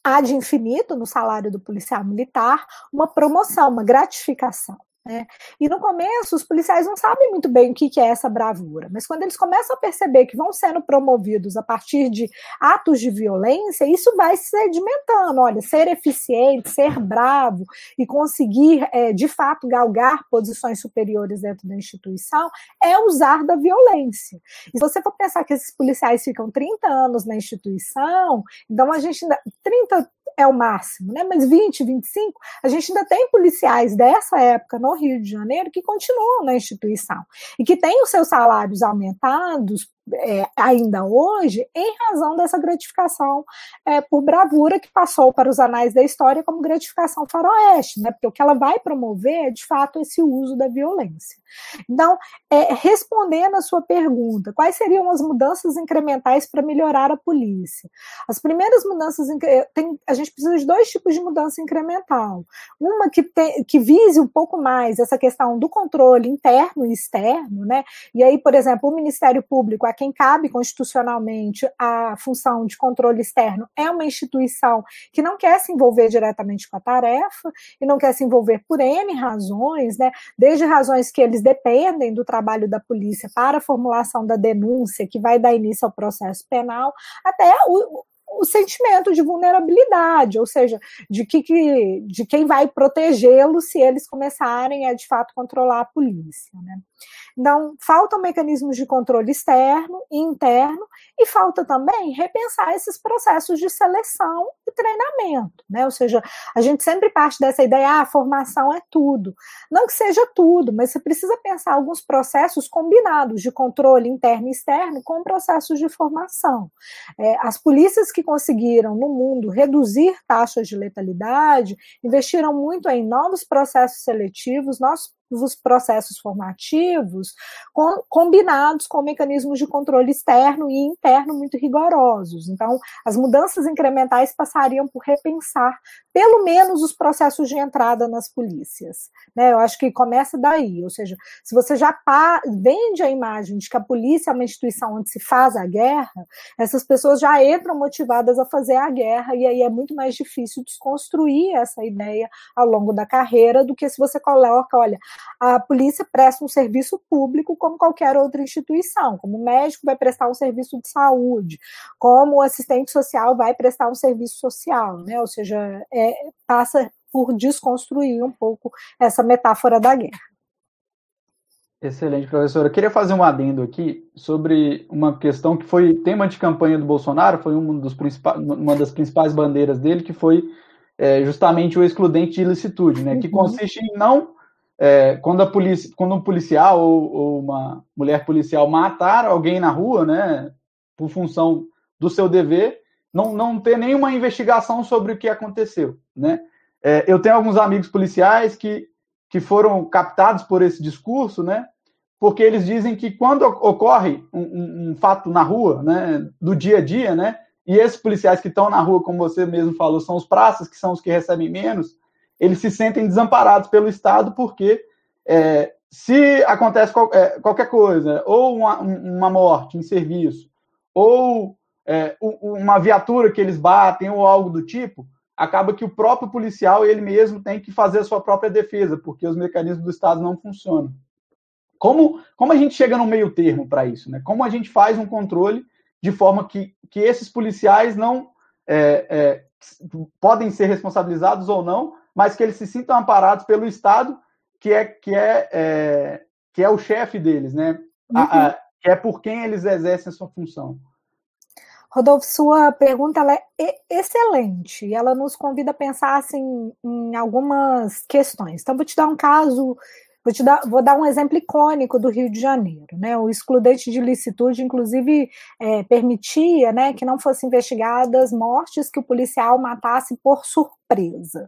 ad infinito no salário do policial militar uma promoção, uma gratificação. Né? E no começo, os policiais não sabem muito bem o que, é essa bravura, mas quando eles começam a perceber que vão sendo promovidos a partir de atos de violência, isso vai se sedimentando. Olha, ser eficiente, ser bravo e conseguir, é, de fato, galgar posições superiores dentro da instituição é usar da violência. E se você for pensar que esses policiais ficam 30 anos na instituição, então a gente. 30, é o máximo, né? Mas 20, 25, a gente ainda tem policiais dessa época no Rio de Janeiro que continuam na instituição e que têm os seus salários aumentados é, ainda hoje, em razão dessa gratificação é, por bravura que passou para os anais da história como gratificação faroeste, né? Porque o que ela vai promover é, de fato, esse uso da violência. Então, é, respondendo a sua pergunta, quais seriam as mudanças incrementais para melhorar a polícia? As primeiras mudanças, tem, a gente precisa de dois tipos de mudança incremental. Uma que, que vise um pouco mais essa questão do controle interno e externo, né? E aí, por exemplo, o Ministério Público, quem cabe constitucionalmente a função de controle externo, é uma instituição que não quer se envolver diretamente com a tarefa e não quer se envolver por N razões, né? Desde razões que eles dependem do trabalho da polícia para a formulação da denúncia que vai dar início ao processo penal, até o, o sentimento de vulnerabilidade, ou seja, de, que, de quem vai protegê-los se eles começarem a de fato controlar a polícia. Né? Então, faltam mecanismos de controle externo e interno, e falta também repensar esses processos de seleção treinamento, né? Ou seja, a gente sempre parte dessa ideia, ah, a formação é tudo. Não que seja tudo, mas você precisa pensar alguns processos combinados de controle interno e externo com processos de formação. É, as polícias que conseguiram, no mundo, reduzir taxas de letalidade, investiram muito em novos processos seletivos, os processos formativos com, combinados com mecanismos de controle externo e interno muito rigorosos. Então, as mudanças incrementais passariam por repensar, pelo menos, os processos de entrada nas polícias. Né? Eu acho que começa daí, ou seja, se você já vende a imagem de que a polícia é uma instituição onde se faz a guerra, essas pessoas já entram motivadas a fazer a guerra, e aí é muito mais difícil desconstruir essa ideia ao longo da carreira do que se você coloca, olha, a polícia presta um serviço público como qualquer outra instituição, como o médico vai prestar um serviço de saúde, como o assistente social vai prestar um serviço social, né? Ou seja, é, passa por desconstruir um pouco essa metáfora da guerra. Excelente, professora. Eu queria fazer um adendo aqui sobre uma questão que foi tema de campanha do Bolsonaro, foi um dos uma das principais bandeiras dele, que foi é, justamente o excludente de ilicitude, né, que uhum. consiste em não é, quando a polícia, quando um policial ou, ou, uma mulher policial matar alguém na rua, né, por função do seu dever, não, não ter nenhuma investigação sobre o que aconteceu, né? É, eu tenho alguns amigos policiais que, que foram captados por esse discurso, né? Porque eles dizem que quando ocorre um, um, um fato na rua, né, do dia a dia, né, e esses policiais que estão na rua, como você mesmo falou, são os praças, que são os que recebem menos, eles se sentem desamparados pelo Estado porque é, se acontece qual, é, qualquer coisa, ou uma, uma, morte em serviço, ou é, uma viatura que eles batem, ou algo do tipo, acaba que o próprio policial ele mesmo tem que fazer a sua própria defesa, porque os mecanismos do Estado não funcionam. Como, como a gente chega no meio termo para isso? Né? Como a gente faz um controle de forma que, que esses policiais não é, é, podem ser responsabilizados ou não, mas que eles se sintam amparados pelo Estado, que é, que é, é que é o chefe deles, né? Uhum. A, a, que é por quem eles exercem a sua função. Rodolfo, sua pergunta é excelente e ela nos convida a pensar assim, em algumas questões. Então, vou te dar um caso Vou, te dar, vou dar um exemplo icônico do Rio de Janeiro. Né? O excludente de licitude, inclusive, é, permitia né, que não fossem investigadas mortes que o policial matasse por surpresa.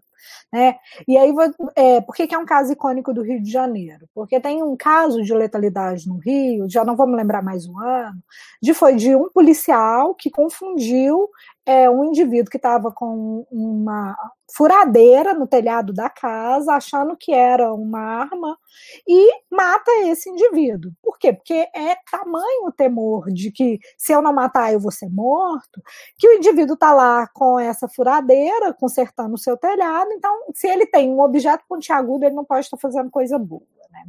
Né? E aí, é, por que, que, é um caso icônico do Rio de Janeiro? Porque tem um caso de letalidade no Rio, já não vamos lembrar mais um ano, de foi de um policial que confundiu é, um indivíduo que estava com uma furadeira no telhado da casa, achando que era uma arma, e mata esse indivíduo. Por quê? Porque é tamanho o temor de que se eu não matar eu vou ser morto, que o indivíduo está lá com essa furadeira, consertando o seu telhado, então se ele tem um objeto pontiagudo, ele não pode estar fazendo coisa boa. Né?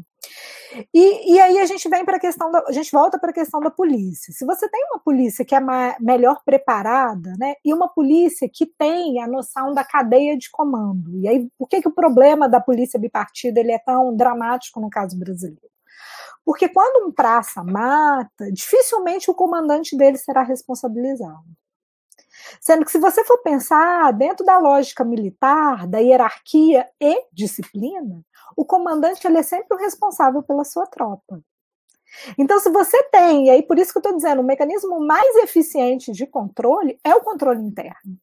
E, e aí a gente vem para a questão da, a gente volta para a questão da polícia. Se você tem uma polícia que é melhor preparada, né, e uma polícia que tem a noção da cadeia de comando, e aí por que, que o problema da polícia bipartida ele é tão dramático no caso brasileiro? Porque quando um praça mata, dificilmente o comandante dele será responsabilizado. Sendo que, se você for pensar dentro da lógica militar, da hierarquia e disciplina, o comandante ele é sempre o responsável pela sua tropa. Então, se você tem, e aí por isso que eu estou dizendo, o mecanismo mais eficiente de controle é o controle interno.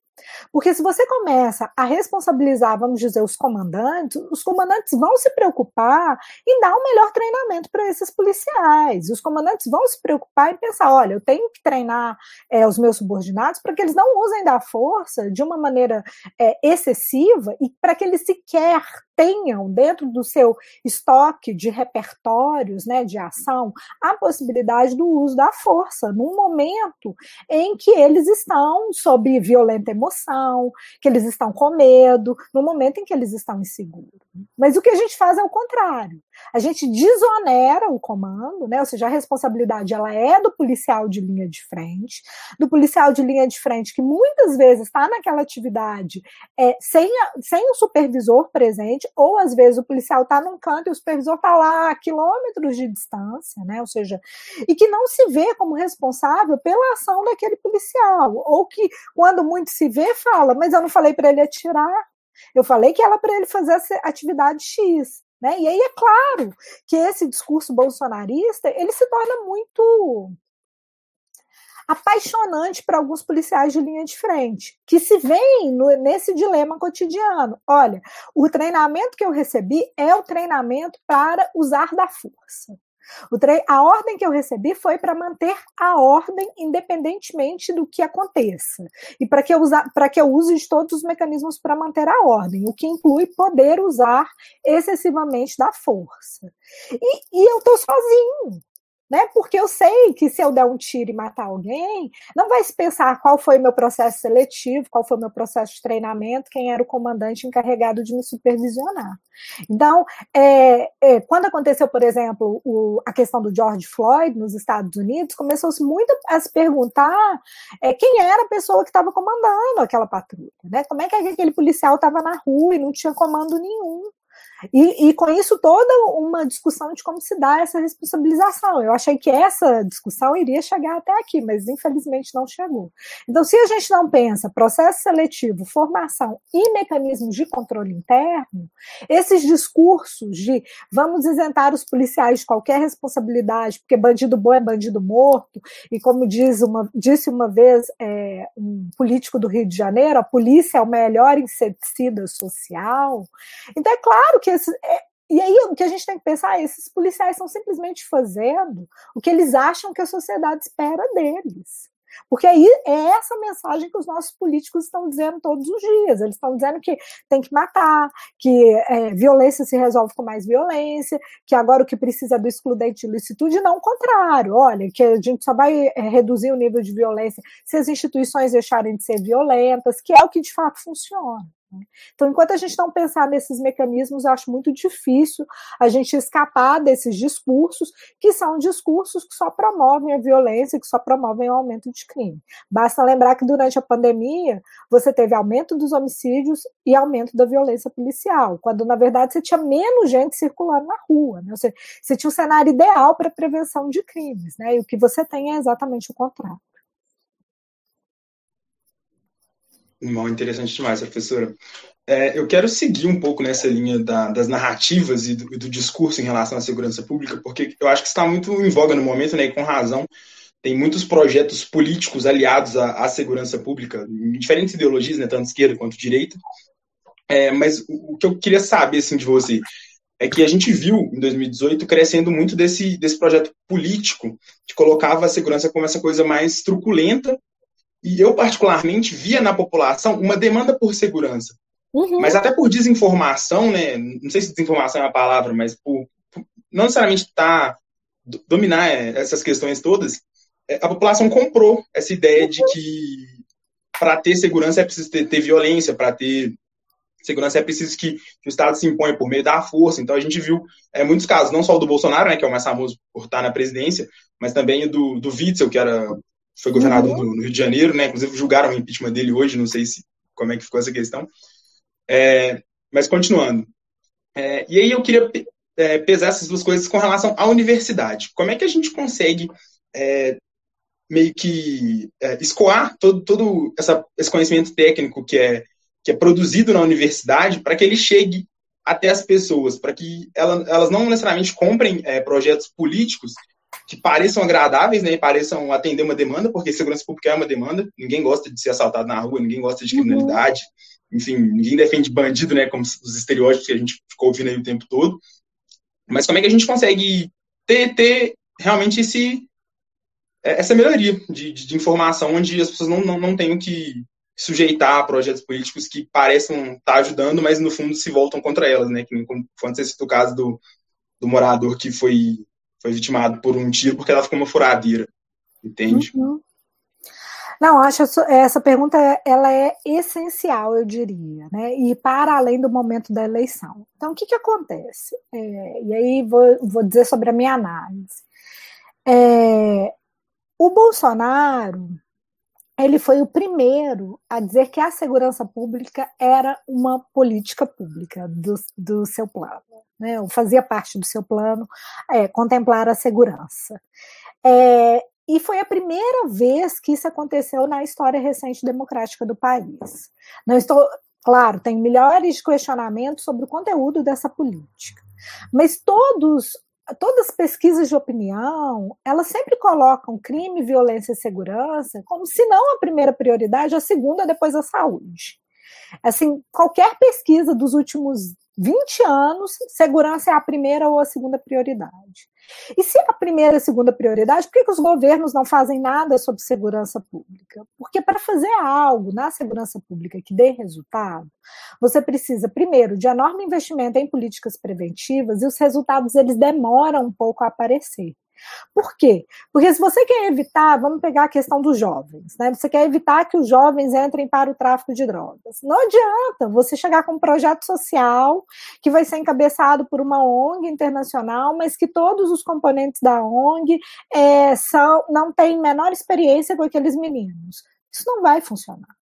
Porque se você começa a responsabilizar, vamos dizer, os comandantes, os comandantes vão se preocupar em dar um melhor treinamento para esses policiais. Os comandantes vão se preocupar em pensar: olha, eu tenho que treinar é, os meus subordinados para que eles não usem da força de uma maneira é, excessiva e para que eles sequer tenham dentro do seu estoque de repertórios né, de ação a possibilidade do uso da força, num momento em que eles estão sob violenta emoção, que eles estão com medo, no momento em que eles estão inseguros. Mas o que a gente faz é o contrário. A gente desonera o comando, né? ou seja, a responsabilidade ela é do policial de linha de frente, do policial de linha de frente que muitas vezes está naquela atividade é, sem, a, sem o supervisor presente, ou às vezes o policial está num canto e o supervisor está lá a quilômetros de distância, né? Ou seja, e que não se vê como responsável pela ação daquele policial, ou que quando muito se vê fala, mas eu não falei para ele atirar, eu falei que era para ele fazer essa atividade X. Né? E aí é claro que esse discurso bolsonarista ele se torna muito apaixonante para alguns policiais de linha de frente, que se veem no, nesse dilema cotidiano. Olha, o treinamento que eu recebi é o treinamento para usar da força. a ordem que eu recebi foi para manter a ordem independentemente do que aconteça. E para que, eu que eu use de todos os mecanismos para manter a ordem, o que inclui poder usar excessivamente da força. E, e eu estou sozinho né? Porque eu sei que se eu der um tiro e matar alguém, não vai se pensar qual foi o meu processo seletivo, qual foi o meu processo de treinamento, quem era o comandante encarregado de me supervisionar. Então, é, é, quando aconteceu, por exemplo, o, a questão do George Floyd nos Estados Unidos, começou-se muito a se perguntar é, quem era a pessoa que estava comandando aquela patrulha, né? Como é que aquele policial estava na rua e não tinha comando nenhum? E, e, com isso toda uma discussão de como se dá essa responsabilização. Eu achei que essa discussão iria chegar até aqui, mas infelizmente não chegou. Então, se a gente não pensa processo seletivo, formação e mecanismos de controle interno, esses discursos de vamos isentar os policiais de qualquer responsabilidade, porque bandido bom é bandido morto, e como diz uma, disse uma vez é, um político do Rio de Janeiro, a polícia é o melhor inseticida social. Então, é claro que esse, é, e aí o que a gente tem que pensar é esses policiais estão simplesmente fazendo o que eles acham que a sociedade espera deles. Porque aí é essa mensagem que os nossos políticos estão dizendo todos os dias. Eles estão dizendo que tem que matar, que é, violência se resolve com mais violência, que agora o que precisa é do excludente de licitude, não o contrário. Olha, que a gente só vai é, reduzir o nível de violência se as instituições deixarem de ser violentas, que é o que de fato funciona. Então, enquanto a gente não pensar nesses mecanismos, eu acho muito difícil a gente escapar desses discursos, que são discursos que só promovem a violência, que só promovem o aumento de crime. Basta lembrar que durante a pandemia você teve aumento dos homicídios e aumento da violência policial, quando na verdade você tinha menos gente circulando na rua, né? você, você tinha um cenário ideal para prevenção de crimes, né? e o que você tem é exatamente o contrário. Mal interessante demais, professora. É, eu quero seguir um pouco nessa linha da, das narrativas e do, do, discurso em relação à segurança pública, porque eu acho que está muito em voga no momento, né, e com razão. Tem muitos projetos políticos aliados à, à segurança pública, em diferentes ideologias, né, tanto esquerda quanto direita. É, mas o, o, que eu queria saber assim, de você é que a gente viu em 2018 crescendo muito desse, desse projeto político que colocava a segurança como essa coisa mais truculenta e eu, particularmente, via na população uma demanda por segurança. Uhum. Mas até por desinformação, né? Não sei se desinformação é a palavra, mas por, por não necessariamente tá, dominar é, essas questões todas, é, a população comprou essa ideia de que para ter segurança é preciso ter, ter violência, para ter segurança é preciso que, que, o Estado se imponha por meio da força. Então a gente viu é, muitos casos, não só o do Bolsonaro, né, que é o mais famoso por estar na presidência, mas também do, do Witzel, que era foi governador uhum. do, Rio de Janeiro, né? Inclusive julgaram o impeachment dele hoje, não sei se como é que ficou essa questão. É, mas continuando. É, e aí eu queria é, pesar essas duas coisas com relação à universidade. Como é que a gente consegue é, meio que é, escoar todo, todo essa, esse conhecimento técnico que é, que é produzido na universidade para que ele chegue até as pessoas, para que elas, elas não necessariamente comprem é, projetos políticos que pareçam agradáveis, né, e pareçam atender uma demanda, porque segurança pública é uma demanda, ninguém gosta de ser assaltado na rua, ninguém gosta de uhum. criminalidade, uhum. enfim, ninguém defende bandido, né, como os estereótipos que a gente ficou ouvindo aí o tempo todo. Mas como é que a gente consegue ter, ter realmente esse, é, essa melhoria de, de, de informação, onde as pessoas não, não, não tenham que sujeitar a projetos políticos que pareçam estar tá ajudando, mas no fundo se voltam contra elas, né? Que quando você o caso do, do morador que foi, foi vitimado por um tiro porque ela ficou uma furadeira, entende? Uhum. Não, acho essa pergunta ela é essencial, eu diria, né? E para além do momento da eleição. Então, o que, que acontece? É, e aí vou, vou dizer sobre a minha análise. É, o Bolsonaro ele foi o primeiro a dizer que a segurança pública era uma política pública do, do seu plano, né? ou fazia parte do seu plano é, contemplar a segurança. É, e foi a primeira vez que isso aconteceu na história recente democrática do país. Não estou, claro, tem milhares de questionamentos sobre o conteúdo dessa política, mas todos todas as pesquisas de opinião, elas sempre colocam crime, violência e segurança como se não a primeira prioridade, a segunda depois a saúde. Assim, qualquer pesquisa dos últimos 20 anos, segurança é a primeira ou a segunda prioridade. E se é a primeira e a segunda prioridade, por que, que os governos não fazem nada sobre segurança pública? Porque para fazer algo na segurança pública que dê resultado, você precisa, primeiro, de enorme investimento em políticas preventivas e os resultados eles demoram um pouco a aparecer. Por quê? Porque se você quer evitar, vamos pegar a questão dos jovens, né? Você quer evitar que os jovens entrem para o tráfico de drogas. Não adianta você chegar com um projeto social que vai ser encabeçado por uma ONG internacional, mas que todos os componentes da ONG é, são, não têm menor experiência com aqueles meninos. Isso não vai funcionar.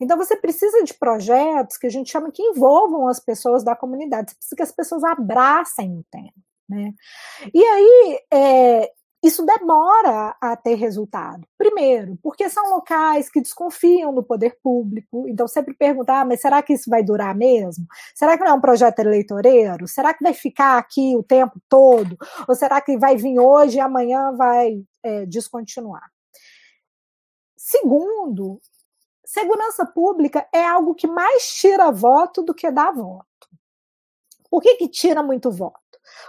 Então você precisa de projetos que a gente chama que envolvam as pessoas da comunidade. Você precisa que as pessoas abracem o tema. Né? E aí, é, isso demora a ter resultado. Primeiro, porque são locais que desconfiam do poder público, então sempre perguntar, ah, mas será que isso vai durar mesmo? Será que não é um projeto eleitoreiro? Será que vai ficar aqui o tempo todo? Ou será que vai vir hoje e amanhã vai é, descontinuar? Segundo, segurança pública é algo que mais tira voto do que dá voto. Por que, que tira muito voto?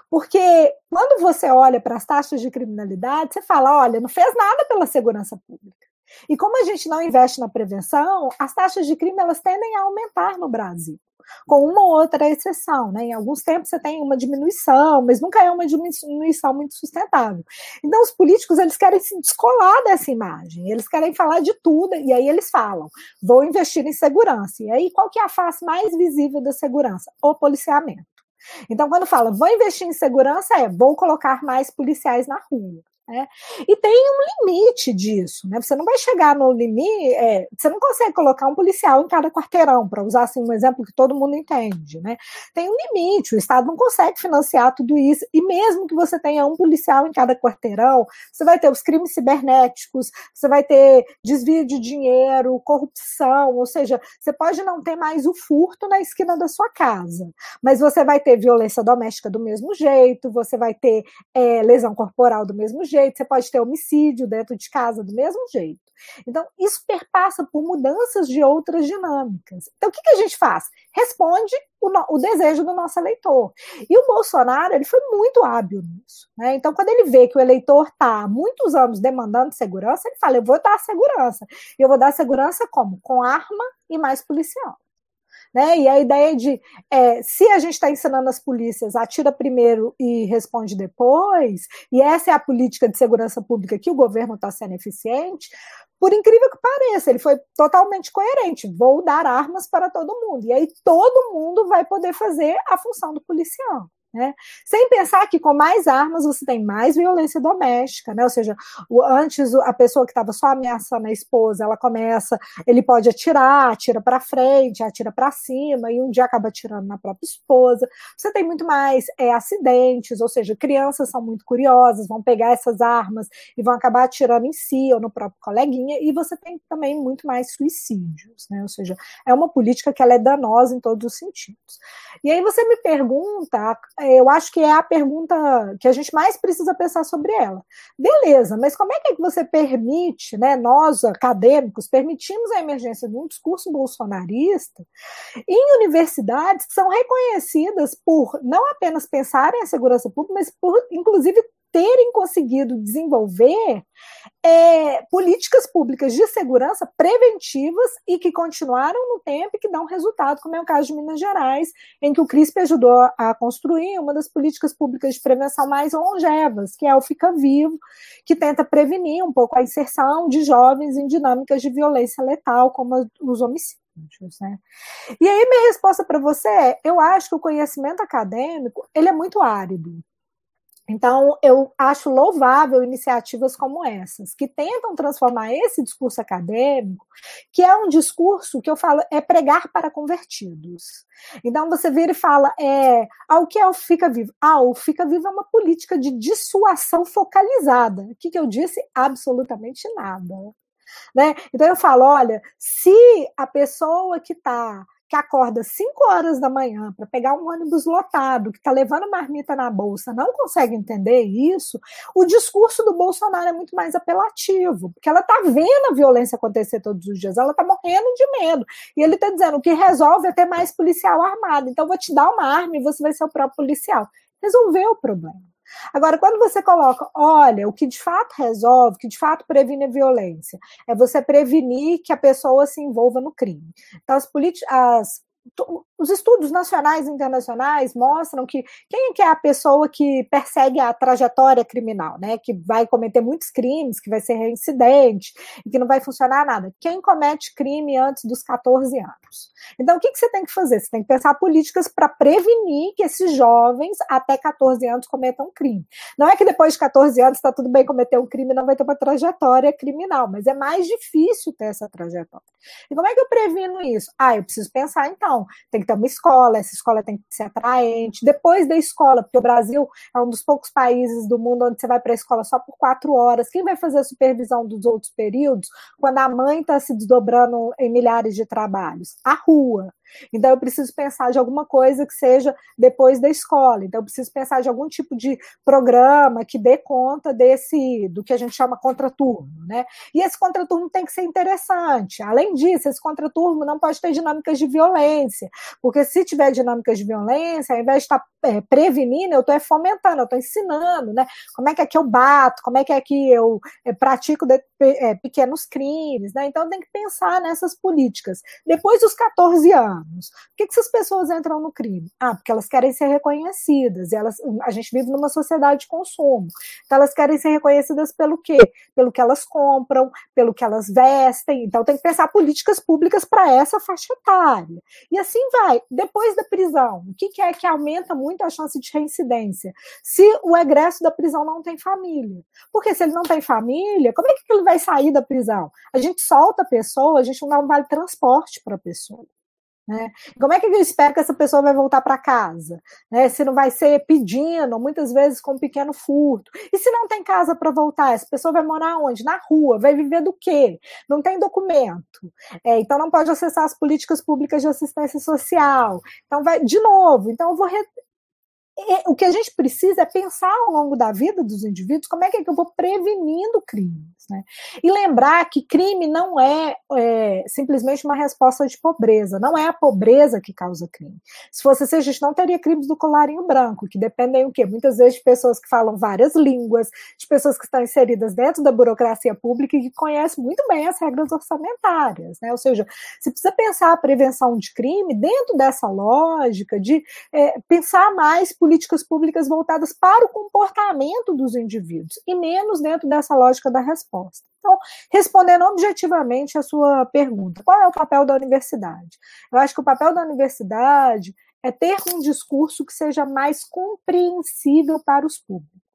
Porque quando você olha para as taxas de criminalidade, você fala: olha, não fez nada pela segurança pública. E como a gente não investe na prevenção, as taxas de crime elas tendem a aumentar no Brasil, com uma ou outra exceção. Né? Em alguns tempos você tem uma diminuição, mas nunca é uma diminuição muito sustentável. Então os políticos eles querem se descolar dessa imagem, eles querem falar de tudo, e aí eles falam, vou investir em segurança. E aí qual que é a face mais visível da segurança? O policiamento. Então, quando fala vou investir em segurança, é vou colocar mais policiais na rua. Né? E tem um limite disso, né? Você não vai chegar no limite, é, você não consegue colocar um policial em cada quarteirão, para usar assim, um exemplo que todo mundo entende. Né? Tem um limite, o Estado não consegue financiar tudo isso, e mesmo que você tenha um policial em cada quarteirão, você vai ter os crimes cibernéticos, você vai ter desvio de dinheiro, corrupção, ou seja, você pode não ter mais o furto na esquina da sua casa, mas você vai ter violência doméstica do mesmo jeito, você vai ter é, lesão corporal do mesmo jeito jeito, você pode ter homicídio dentro de casa do mesmo jeito. Então, isso perpassa por mudanças de outras dinâmicas. Então, o que, que a gente faz? Responde o, no, o, desejo do nosso eleitor. E o Bolsonaro, ele foi muito hábil nisso. Né? Então, quando ele vê que o eleitor está há muitos anos demandando segurança, ele fala: eu vou dar segurança. E eu vou dar segurança como? Com arma e mais policial. Né? E a ideia de é, se a gente está ensinando as polícias atira primeiro e responde depois, e essa é a política de segurança pública que o governo está sendo eficiente, por incrível que pareça, ele foi totalmente coerente. Vou dar armas para todo mundo. E aí todo mundo vai poder fazer a função do policial. Né? Sem pensar que com mais armas você tem mais violência doméstica, né? Ou seja, o, antes a pessoa que estava só ameaçando a esposa, ela começa, ele pode atirar, atira para frente, atira para cima e um dia acaba atirando na própria esposa. Você tem muito mais é, acidentes, ou seja, crianças são muito curiosas, vão pegar essas armas e vão acabar atirando em si ou no próprio coleguinha. E você tem também muito mais suicídios, né? Ou seja, é uma política que ela é danosa em todos os sentidos. E aí você me pergunta eu acho que é a pergunta que a gente mais precisa pensar sobre ela. Beleza, mas como é que, é que você permite, né, nós acadêmicos, permitimos a emergência de um discurso bolsonarista em universidades que são reconhecidas por não apenas pensarem a segurança pública, mas por, inclusive, terem conseguido desenvolver é, políticas públicas de segurança preventivas e que continuaram no tempo e que dão resultado, como é o caso de Minas Gerais, em que o CRISP ajudou a construir uma das políticas públicas de prevenção mais longevas, que é o Fica Vivo, que tenta prevenir um pouco a inserção de jovens em dinâmicas de violência letal, como os homicídios. Né? E aí minha resposta para você é: eu acho que o conhecimento acadêmico ele é muito árido. Então, eu acho louvável iniciativas como essas, que tentam transformar esse discurso acadêmico, que é um discurso que eu falo, é pregar para convertidos. Então, você vira e fala, é, ah, o que é o Fica Vivo? Ah, o Fica Vivo é uma política de dissuasão focalizada. O que, que eu disse? Absolutamente nada. Né? Então, eu falo, olha, se a pessoa que está que acorda 5 horas da manhã para pegar um ônibus lotado, que está levando marmita na bolsa, não consegue entender isso, o discurso do Bolsonaro é muito mais apelativo, porque ela está vendo a violência acontecer todos os dias, ela está morrendo de medo. E ele está dizendo o que resolve é ter mais policial armado. Então, vou te dar uma arma e você vai ser o próprio policial. Resolveu o problema. Agora, quando você coloca, olha, o que de fato resolve, o que de fato previne a violência, é você prevenir que a pessoa se envolva no crime. Então, as, as os estudos nacionais e internacionais mostram que quem é é a pessoa que persegue a trajetória criminal, né? Que vai cometer muitos crimes, que vai ser reincidente e que não vai funcionar nada. Quem comete crime antes dos 14 anos. Então, o que, que você tem que fazer? Você tem que pensar políticas para prevenir que esses jovens até 14 anos cometam crime. Não é que depois de 14 anos está tudo bem cometer um crime, não vai ter uma trajetória criminal, mas é mais difícil ter essa trajetória. E como é que eu previno isso? Ah, eu preciso pensar então não, tem que ter uma escola, essa escola tem que ser atraente. Depois da escola, porque o Brasil é um dos poucos países do mundo onde você vai para a escola só por quatro horas. Quem vai fazer a supervisão dos outros períodos quando a mãe está se desdobrando em milhares de trabalhos? A rua. Então, eu preciso pensar de alguma coisa que seja depois da escola. Então, eu preciso pensar de algum tipo de programa que dê conta desse, do que a gente chama contraturno, né? E esse contraturno tem que ser interessante. Além disso, esse contraturno não pode ter dinâmicas de violência, porque se tiver dinâmicas de violência, ao invés de estar é, prevenindo, eu estou é fomentando, eu estou ensinando, né? Como é que é que eu bato, como é que é que eu é, pratico de, é, pequenos crimes, né? Então, tem que pensar nessas políticas. Depois dos 14 anos, Por que, que essas pessoas entram no crime? Ah, porque elas querem ser reconhecidas. E elas, a gente vive numa sociedade de consumo. Então, elas querem ser reconhecidas pelo quê? Pelo que elas compram, pelo que elas vestem. Então, tem que pensar políticas públicas para essa faixa etária. E assim vai. Depois da prisão, o que, que é que aumenta muito a chance de reincidência? Se o egresso da prisão não tem família. Porque se ele não tem família, como é que ele vai sair da prisão? A gente solta a pessoa, a gente não dá um vale transporte para a pessoa. Né? Como é que eu espero que essa pessoa vai voltar para casa? Né? Se não vai ser pedindo, muitas vezes com um pequeno furto. E se não tem casa para voltar, essa pessoa vai morar onde? Na rua, vai viver do quê? Não tem documento. É, então não pode acessar as políticas públicas de assistência social. Então vai, de novo, então eu vou o que a gente precisa é pensar ao longo da vida dos indivíduos como é que, é que eu vou prevenindo crimes. Né? E lembrar que crime não é, é, simplesmente uma resposta de pobreza, não é a pobreza que causa crime. Se fosse assim, a gente não teria crimes do colarinho branco, que dependem o quê? Muitas vezes de pessoas que falam várias línguas, de pessoas que estão inseridas dentro da burocracia pública e que conhecem muito bem as regras orçamentárias. Né? Ou seja, você precisa pensar a prevenção de crime dentro dessa lógica de é, pensar mais políticas públicas voltadas para o comportamento dos indivíduos e menos dentro dessa lógica da resposta. Então, respondendo objetivamente a sua pergunta, qual é o papel da universidade? Eu acho que o papel da universidade é ter um discurso que seja mais compreensível para os públicos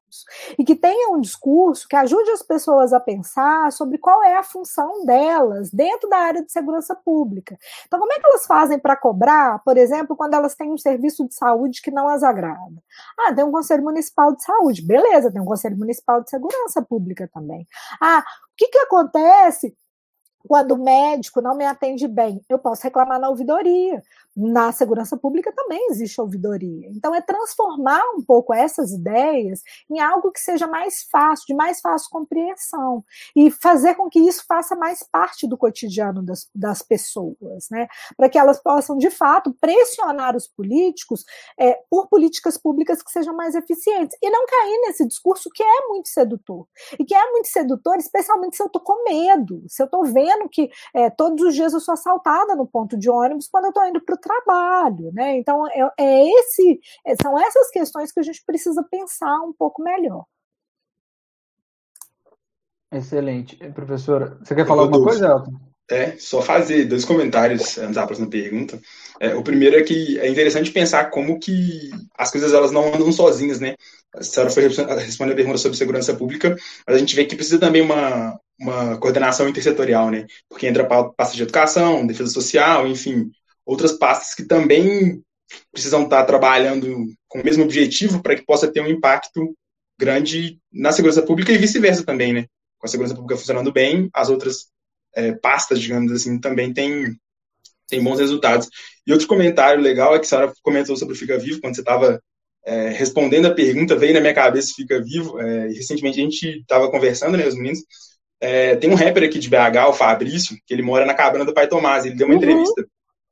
e que tenha um discurso que ajude as pessoas a pensar sobre qual é a função delas dentro da área de segurança pública. Então, como é que elas fazem para cobrar, por exemplo, quando elas têm um serviço de saúde que não as agrada? Ah, tem um Conselho Municipal de Saúde. Beleza, tem um Conselho Municipal de Segurança Pública também. Ah, o que, que acontece quando o médico não me atende bem, eu posso reclamar na ouvidoria, na segurança pública também existe ouvidoria. Então, é transformar um pouco essas ideias em algo que seja mais fácil, de mais fácil compreensão, e fazer com que isso faça mais parte do cotidiano das, das pessoas, né? Para que elas possam, de fato, pressionar os políticos é, por políticas públicas que sejam mais eficientes. E não cair nesse discurso que é muito sedutor. E que é muito sedutor, especialmente se eu estou com medo, se eu estou vendo que é, todos os dias eu sou assaltada no ponto de ônibus quando eu estou indo para o trabalho, né? Então é, é esse, é, são essas questões que a gente precisa pensar um pouco melhor. Excelente. Professora, você quer falar alguma coisa, Elton? É, só fazer dois comentários antes da próxima pergunta. É, o primeiro é que é interessante pensar como que as coisas elas não andam sozinhas, né? A senhora foi responder a pergunta sobre segurança pública, mas a gente vê que precisa também uma, uma coordenação intersetorial, né? Porque entra pasta de educação, defesa social, enfim, outras pastas que também precisam estar trabalhando com o mesmo objetivo para que possa ter um impacto grande na segurança pública e vice-versa também, né? Com a segurança pública funcionando bem, as outras é, pastas, digamos assim, também têm, têm bons resultados. E outro comentário legal é que a senhora comentou sobre o Fica Vivo, quando você estava é, respondendo a pergunta, veio na minha cabeça Fica Vivo, é, recentemente a gente estava conversando, né, os meninos, é, tem um rapper aqui de BH, o Fabrício, que ele mora na cabana do Pai Tomás, ele deu uma uhum. entrevista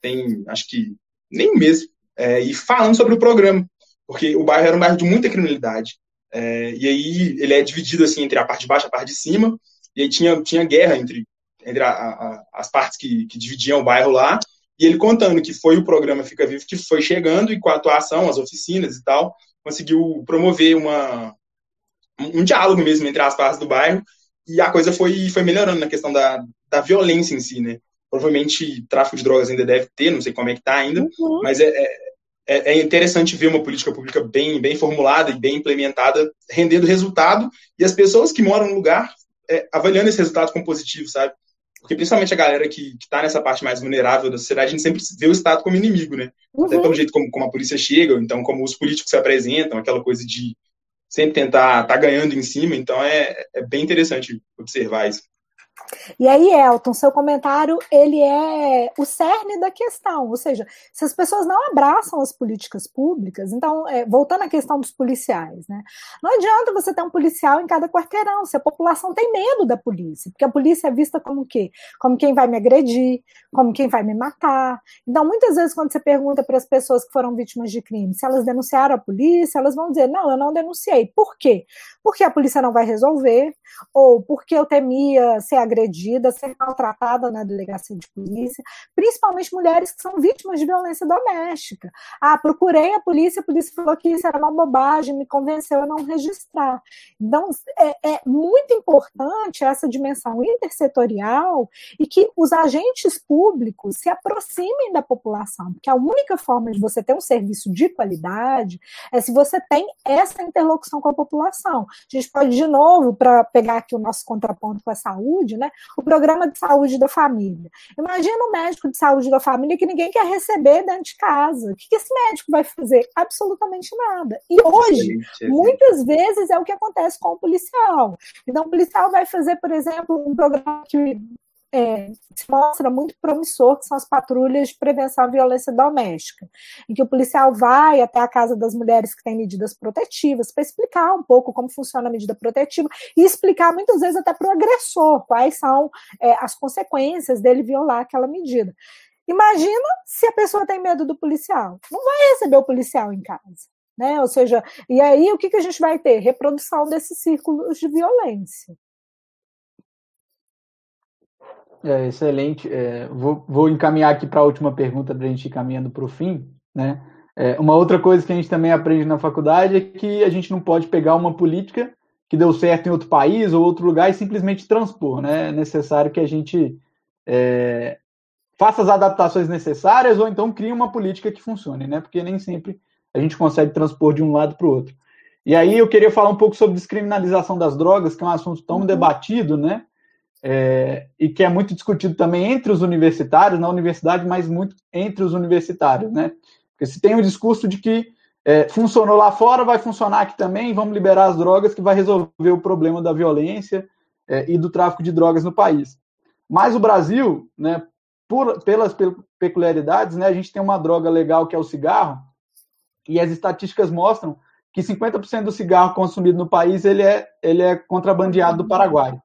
tem acho que nem um mês, é, e falando sobre o programa, porque o bairro era um bairro de muita criminalidade. É, e aí ele é dividido assim entre a parte de baixo e a parte de cima, e aí tinha, tinha guerra entre, entre a, a, as partes que, que dividiam o bairro lá, e ele contando que foi o programa Fica Vivo que foi chegando e com a atuação, as oficinas e tal, conseguiu promover uma, um diálogo mesmo entre as partes do bairro, e a coisa foi, foi melhorando na questão da, da violência em si, né? Provavelmente tráfico de drogas ainda deve ter, não sei como é que está ainda, uhum. mas é, é, é, é, interessante ver uma política pública bem, bem formulada e bem implementada, rendendo resultado, e as pessoas que moram no lugar é, avaliando esse resultado como positivo, sabe? Porque principalmente a galera que está nessa parte mais vulnerável da sociedade, a gente sempre vê o Estado como inimigo, né? Uhum. Até pelo jeito como, como a polícia chega, então como os políticos se apresentam, aquela coisa de sempre tentar estar tá ganhando em cima, então é, é bem interessante observar isso. E aí, Elton, seu comentário ele é o cerne da questão, ou seja, se as pessoas não abraçam as políticas públicas, então, é, voltando à questão dos policiais, né? Não adianta você ter um policial em cada quarteirão, se a população tem medo da polícia, porque a polícia é vista como o quê? Como quem vai me agredir, como quem vai me matar. Então, muitas vezes, quando você pergunta para as pessoas que foram vítimas de crime se elas denunciaram a polícia, elas vão dizer: não, eu não denunciei. Por quê? Porque a polícia não vai resolver, ou porque eu temia ser agredida, ser maltratada na delegacia de polícia, principalmente mulheres que são vítimas de violência doméstica. Ah, procurei a polícia, a polícia falou que isso era uma bobagem, me convenceu a não registrar. Então, é, é muito importante essa dimensão intersetorial e que os agentes públicos se aproximem da população, porque a única forma de você ter um serviço de qualidade é se você tem essa interlocução com a população. A gente pode, de novo, para pegar aqui o nosso contraponto com a saúde, né? O programa de saúde da família. Imagina um médico de saúde da família que ninguém quer receber dentro de casa. O que esse médico vai fazer? Absolutamente nada. E hoje, muitas vezes, é o que acontece com o policial. Então, o policial vai fazer, por exemplo, um programa que é, se mostra muito promissor, que são as patrulhas de prevenção à violência doméstica, em que o policial vai até a casa das mulheres que têm medidas protetivas para explicar um pouco como funciona a medida protetiva e explicar muitas vezes até para o agressor quais são é, as consequências dele violar aquela medida. Imagina se a pessoa tem medo do policial. Não vai receber o policial em casa. Né? Ou seja, e aí o que, que a gente vai ter? Reprodução desses círculos de violência. É, excelente. É, vou, vou, encaminhar aqui para a última pergunta para a gente ir caminhando para o fim. Né? É, uma outra coisa que a gente também aprende na faculdade é que a gente não pode pegar uma política que deu certo em outro país ou outro lugar e simplesmente transpor. Né? É necessário que a gente é, faça as adaptações necessárias ou então crie uma política que funcione, né? porque nem sempre a gente consegue transpor de um lado para o outro. E aí eu queria falar um pouco sobre descriminalização das drogas, que é um assunto tão uhum. debatido, né? É, e que é muito discutido também entre os universitários, na universidade, mas muito entre os universitários, né? Porque se tem o um discurso de que é, funcionou lá fora, vai funcionar aqui também, vamos liberar as drogas, que vai resolver o problema da violência é, e do tráfico de drogas no país. Mas o Brasil, né, por, pelas peculiaridades, né, a gente tem uma droga legal que é o cigarro, e as estatísticas mostram que 50% do cigarro consumido no país ele é, ele é contrabandeado do Paraguai.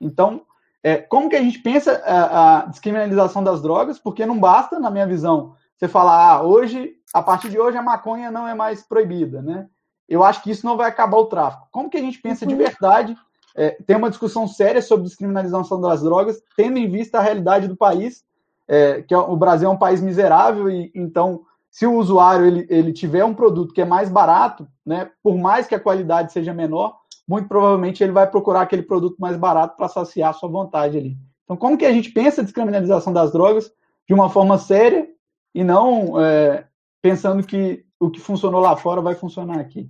Então, é, como que a gente pensa a, a, descriminalização das drogas? Porque não basta, na minha visão, você falar, ah, hoje, a partir de hoje, a maconha não é mais proibida, né? Eu acho que isso não vai acabar o tráfico. Como que a gente pensa de uhum. verdade é, ter uma discussão séria sobre descriminalização das drogas, tendo em vista a realidade do país, é, que é, o Brasil é um país miserável e então se o usuário ele, ele tiver um produto que é mais barato, né, por mais que a qualidade seja menor, muito provavelmente ele vai procurar aquele produto mais barato para saciar a sua vontade ali. Então, como que a gente pensa a descriminalização das drogas de uma forma séria e não é, pensando que o que funcionou lá fora vai funcionar aqui?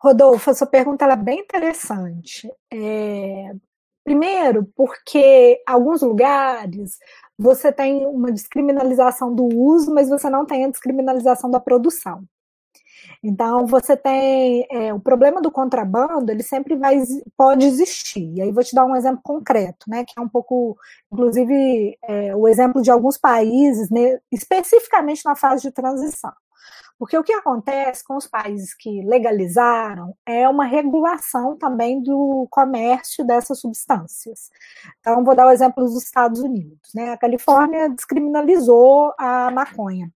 Rodolfo, essa pergunta é bem interessante. É, primeiro, porque alguns lugares você tem uma descriminalização do uso, mas você não tem a descriminalização da produção. Então, você tem é, o problema do contrabando, ele sempre vai, pode existir. E aí vou te dar um exemplo concreto, né, que é um pouco, inclusive, é, o exemplo de alguns países, né, especificamente na fase de transição. Porque o que acontece com os países que legalizaram é uma regulação também do comércio dessas substâncias. Então, vou dar o exemplo dos Estados Unidos. Né? A Califórnia descriminalizou a maconha.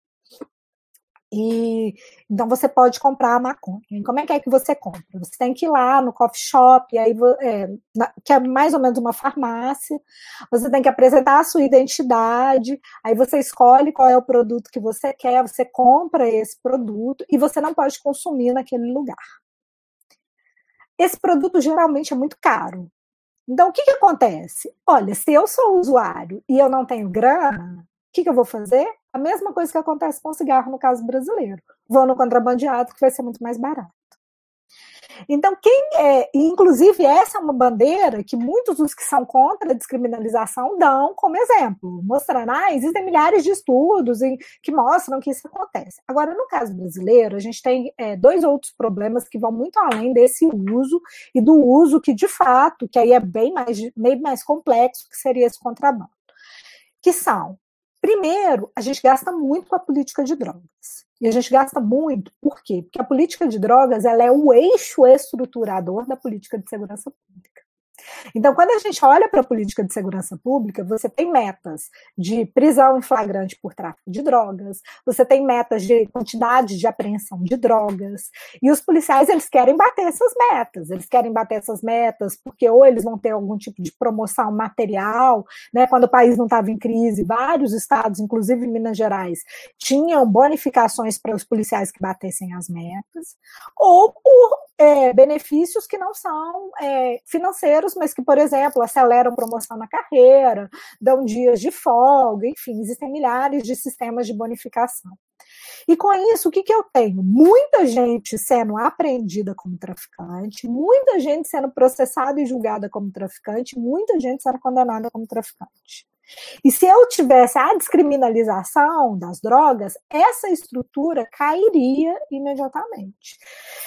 E então você pode comprar a maconha. Como é que é que você compra? Você tem que ir lá no coffee shop, aí, é, na, que é mais ou menos uma farmácia. Você tem que apresentar a sua identidade. Aí você escolhe qual é o produto que você quer, você compra esse produto e você não pode consumir naquele lugar. Esse produto geralmente é muito caro. Então, o que, que acontece? Olha, se eu sou usuário e eu não tenho grana, o que, que eu vou fazer? A mesma coisa que acontece com o cigarro no caso brasileiro. Vou no contrabandeado, que vai ser muito mais barato. Então, quem é, inclusive essa é uma bandeira que muitos dos que são contra a descriminalização dão como exemplo, mostrando, ah, existem milhares de estudos em, que mostram que isso acontece. Agora, no caso brasileiro, a gente tem é, dois outros problemas que vão muito além desse uso e do uso que, de fato, que aí é bem mais, bem mais complexo, que seria esse contrabando, que são Primeiro, a gente gasta muito com a política de drogas. E a gente gasta muito, por quê? Porque a política de drogas ela é o eixo estruturador da política de segurança pública. Então, quando a gente olha para a política de segurança pública, você tem metas de prisão em flagrante por tráfico de drogas, você tem metas de quantidade de apreensão de drogas, e os policiais eles querem bater essas metas, eles querem bater essas metas porque ou eles vão ter algum tipo de promoção material, né? Quando o país não estava em crise, vários estados, inclusive Minas Gerais, tinham bonificações para os policiais que batessem as metas, ou por é, benefícios que não são é, financeiros, mas que, por exemplo, aceleram promoção na carreira, dão dias de folga, enfim, existem milhares de sistemas de bonificação. E com isso, o que, que eu tenho? Muita gente sendo apreendida como traficante, muita gente sendo processada e julgada como traficante, muita gente sendo condenada como traficante. E se eu tivesse a descriminalização das drogas, essa estrutura cairia imediatamente.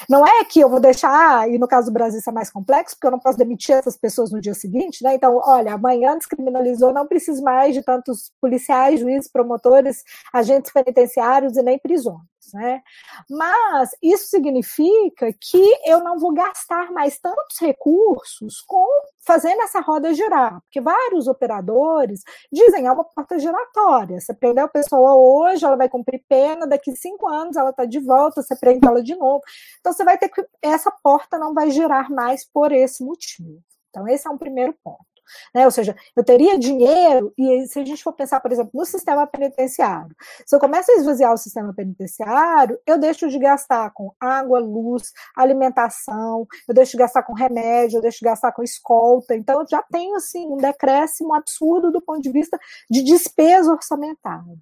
Não é que eu vou deixar, e no caso do Brasil isso é mais complexo, porque eu não posso demitir essas pessoas no dia seguinte, né? Então, olha, amanhã descriminalizou, não preciso mais de tantos policiais, juízes, promotores, agentes penitenciários e nem prisões né? Mas isso significa que eu não vou gastar mais tantos recursos com fazendo essa roda girar, porque vários operadores dizem é uma porta giratória. Você prendeu a pessoa hoje, ela vai cumprir pena, daqui cinco anos ela está de volta, você prende ela de novo. Então você vai ter que essa porta não vai girar mais por esse motivo. Então esse é um primeiro ponto. Né? Ou seja, eu teria dinheiro, e se a gente for pensar, por exemplo, no sistema penitenciário, se eu começo a esvaziar o sistema penitenciário, eu deixo de gastar com água, luz, alimentação, eu deixo de gastar com remédio, eu deixo de gastar com escolta. Então, eu já tenho assim, um decréscimo absurdo do ponto de vista de despesa orçamentária.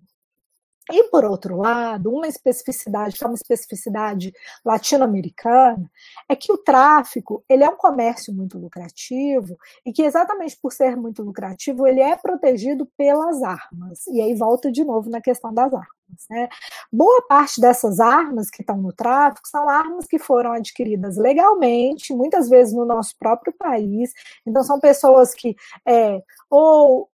E, por outro lado, uma especificidade, que é uma especificidade latino-americana, é que o tráfico ele é um comércio muito lucrativo e que, exatamente por ser muito lucrativo, ele é protegido pelas armas. E aí volta de novo na questão das armas. Né? Boa parte dessas armas que estão no tráfico são armas que foram adquiridas legalmente, muitas vezes no nosso próprio país. Então, são pessoas que é, ou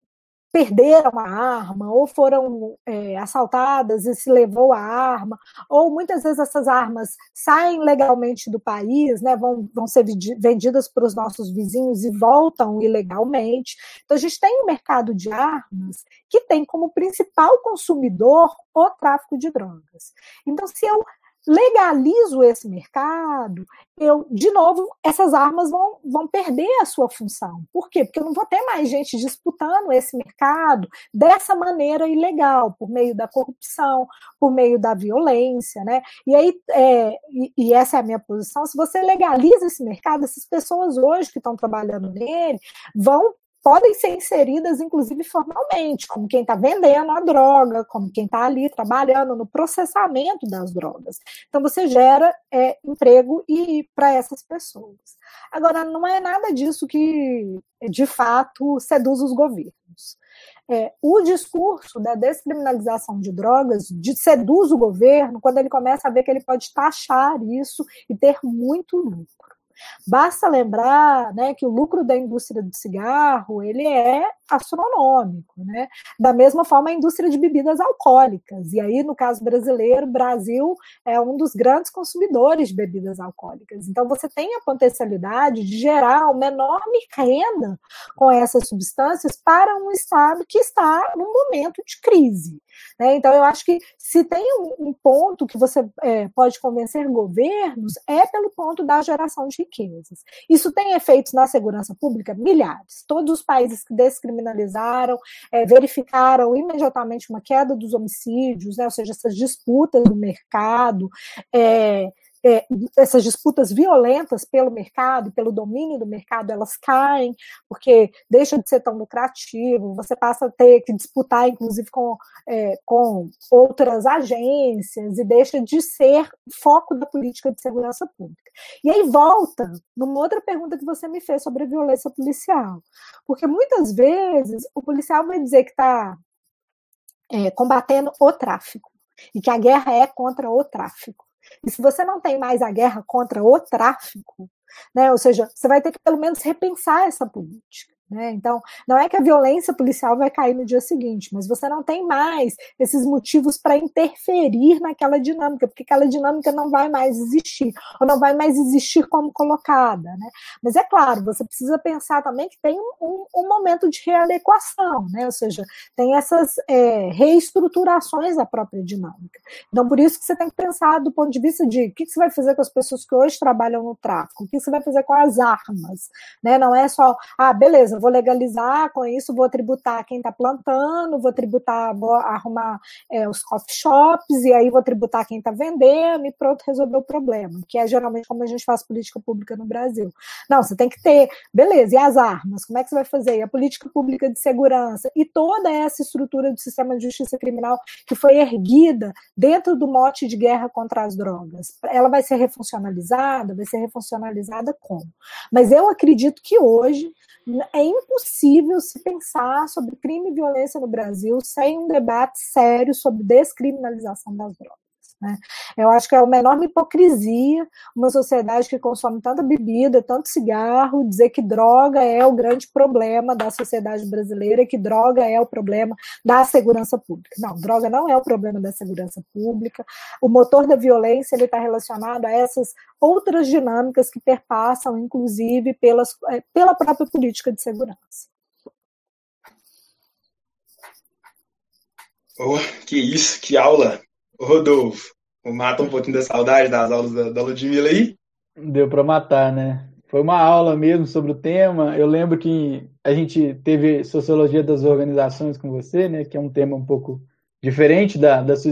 perderam a arma, ou foram é, assaltadas e se levou a arma, ou muitas vezes essas armas saem legalmente do país, né, vão, vão ser vendidas para os nossos vizinhos e voltam ilegalmente. Então, a gente tem um mercado de armas que tem como principal consumidor o tráfico de drogas. Então, se eu legalizo esse mercado, eu, de novo, essas armas vão, vão perder a sua função. Por quê? Porque eu não vou ter mais gente disputando esse mercado dessa maneira ilegal, por meio da corrupção, por meio da violência, né? E aí, é, e, e essa é a minha posição, se você legaliza esse mercado, essas pessoas hoje que estão trabalhando nele vão podem ser inseridas, inclusive formalmente, como quem está vendendo a droga, como quem está ali trabalhando no processamento das drogas. Então, você gera é, emprego e para essas pessoas. Agora, não é nada disso que, de fato, seduz os governos. É, o discurso da descriminalização de drogas de, seduz o governo quando ele começa a ver que ele pode taxar isso e ter muito lucro. Basta lembrar né, que o lucro da indústria do cigarro ele é astronômico, né? Da mesma forma a indústria de bebidas alcoólicas. E aí, no caso brasileiro, Brasil é um dos grandes consumidores de bebidas alcoólicas. Então você tem a potencialidade de gerar uma enorme renda com essas substâncias para um estado que está num momento de crise. Né? Então eu acho que se tem um, ponto que você é, pode convencer governos é pelo ponto da geração de riquezas. Isso tem efeitos na segurança pública? Milhares. Todos os países que descriminalizaram é, verificaram imediatamente uma queda dos homicídios, né? ou seja, essas disputas do mercado. É, é, essas disputas violentas pelo mercado, pelo domínio do mercado, elas caem, porque deixa de ser tão lucrativo, você passa a ter que disputar, inclusive, com, é, com outras agências, e deixa de ser foco da política de segurança pública. E aí volta numa outra pergunta que você me fez sobre a violência policial, porque muitas vezes o policial vai dizer que está é, combatendo o tráfico, e que a guerra é contra o tráfico. E se você não tem mais a guerra contra o tráfico, né, ou seja, você vai ter que pelo menos repensar essa política. Né? Então, não é que a violência policial vai cair no dia seguinte, mas você não tem mais esses motivos para interferir naquela dinâmica, porque aquela dinâmica não vai mais existir, ou não vai mais existir como colocada. Né? Mas é claro, você precisa pensar também que tem um, um momento de readequação, né? ou seja, tem essas é, reestruturações da própria dinâmica. Então, por isso que você tem que pensar do ponto de vista de o que você vai fazer com as pessoas que hoje trabalham no tráfico, o que você vai fazer com as armas. Né? Não é só, ah, beleza vou legalizar, com isso vou tributar quem está plantando, vou tributar, vou arrumar é, os coffee shops, e aí vou tributar quem está vendendo, e pronto, resolveu o problema, que é geralmente como a gente faz política pública no Brasil. Não, você tem que ter, beleza, e as armas? Como é que você vai fazer? E a política pública de segurança, e toda essa estrutura do sistema de justiça criminal que foi erguida dentro do mote de guerra contra as drogas. Ela vai ser refuncionalizada? Vai ser refuncionalizada como? Mas eu acredito que hoje é impossível se pensar sobre crime e violência no Brasil sem um debate sério sobre descriminalização das drogas. Né? Eu acho que é uma enorme hipocrisia uma sociedade que consome tanta bebida, tanto cigarro, dizer que droga é o grande problema da sociedade brasileira, que droga é o problema da segurança pública. Não, droga não é o problema da segurança pública. O motor da violência ele está relacionado a essas outras dinâmicas que perpassam, inclusive, pelas, é, pela própria política de segurança. Oh, que isso, que aula! Rodolfo, mata um pouquinho da saudade das aulas da, da Ludmilla aí? Deu para matar, né? Foi uma aula mesmo sobre o tema. Eu lembro que a gente teve Sociologia das Organizações com você, né? Que é um tema um pouco diferente da, da, sua,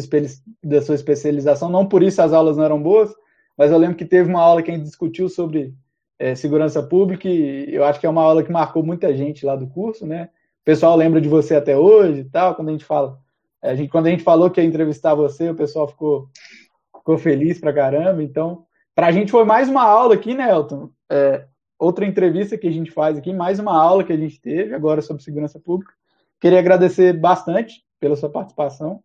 da sua especialização. Não por isso as aulas não eram boas, mas eu lembro que teve uma aula que a gente discutiu sobre é, segurança pública e eu acho que é uma aula que marcou muita gente lá do curso, né? O pessoal lembra de você até hoje e tal, quando a gente fala a gente, quando a gente falou que ia entrevistar você, o pessoal ficou, ficou feliz pra caramba. Então, pra gente foi mais uma aula aqui, né, Elton? É, outra entrevista que a gente faz aqui, mais uma aula que a gente teve agora sobre segurança pública. Queria agradecer bastante pela sua participação.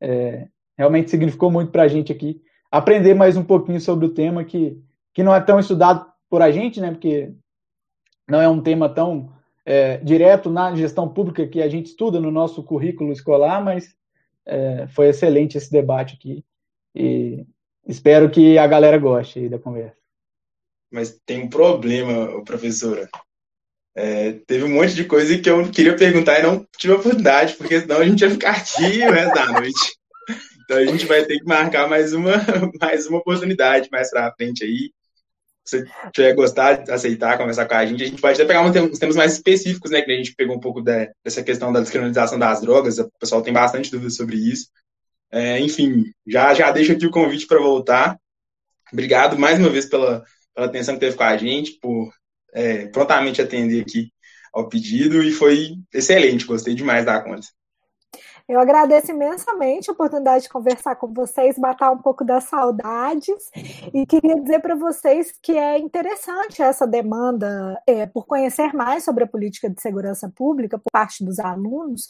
É, realmente significou muito para a gente aqui aprender mais um pouquinho sobre o tema que, que não é tão estudado por a gente, né? Porque não é um tema tão é, direto na gestão pública que a gente estuda no nosso currículo escolar, mas é, foi excelente esse debate aqui e espero que a galera goste da conversa. Mas tem um problema, professora. É, teve um monte de coisa que eu queria perguntar e não tive a oportunidade, porque senão a gente ia ficar aqui o resto da noite. Então a gente vai ter que marcar mais uma, mais uma oportunidade mais pra frente aí. Você tiver gostar, aceitar, conversar com a gente, a gente pode até pegar uns temas mais específicos, né? Que a gente pegou um pouco dessa questão da descriminalização das drogas, o pessoal tem bastante dúvidas sobre isso. É, enfim, já, já deixo aqui o convite para voltar. Obrigado mais uma vez pela, pela atenção que teve com a gente, por é, prontamente atender aqui ao pedido, e foi excelente, gostei demais da conta. Eu agradeço imensamente a oportunidade de conversar com vocês, matar um pouco das saudades. E queria dizer para vocês que é interessante essa demanda é, por conhecer mais sobre a política de segurança pública por parte dos alunos,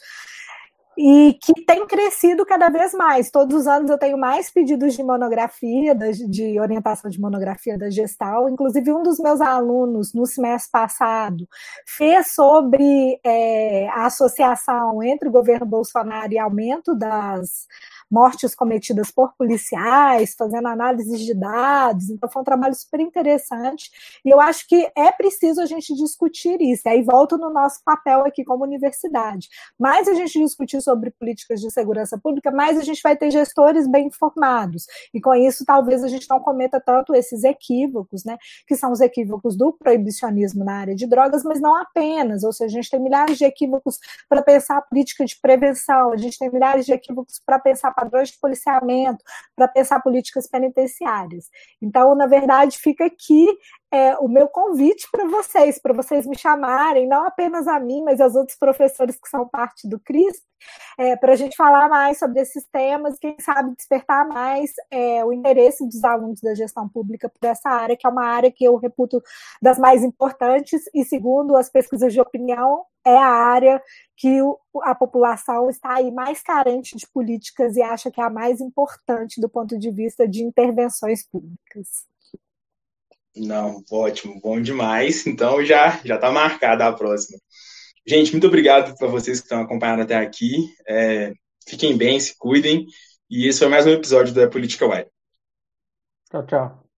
e que tem crescido cada vez mais. Todos os anos eu tenho mais pedidos de monografia, de orientação de monografia da Gestal. Inclusive, um dos meus alunos, no semestre passado, fez sobre é, a associação entre o governo Bolsonaro e aumento das mortes cometidas por policiais, fazendo análises de dados. Então, foi um trabalho super interessante. E eu acho que é preciso a gente discutir isso. E aí volto no nosso papel aqui como universidade. Mais a gente discutir sobre políticas de segurança pública, mais a gente vai ter gestores bem informados. E com isso, talvez a gente não cometa tanto esses equívocos, né? Que são os equívocos do proibicionismo na área de drogas, mas não apenas. Ou seja, a gente tem milhares de equívocos para pensar a política de prevenção, a gente tem milhares de equívocos para pensar padrões de policiamento, para pensar políticas penitenciárias. Então, na verdade, fica aqui é, o meu convite para vocês, para vocês me chamarem, não apenas a mim, mas aos outros professores que são parte do CRISP, é, para a gente falar mais sobre esses temas, quem sabe despertar mais é, o interesse dos alunos da gestão pública por essa área, que é uma área que eu reputo das mais importantes, e segundo as pesquisas de opinião, é a área que a população está aí mais carente de políticas e acha que é a mais importante do ponto de vista de intervenções públicas. Não, ótimo, bom demais. Então já já está marcada a próxima. Gente, muito obrigado para vocês que estão acompanhando até aqui. É, fiquem bem, se cuidem. E esse foi mais um episódio da Política Web. Tchau, tchau.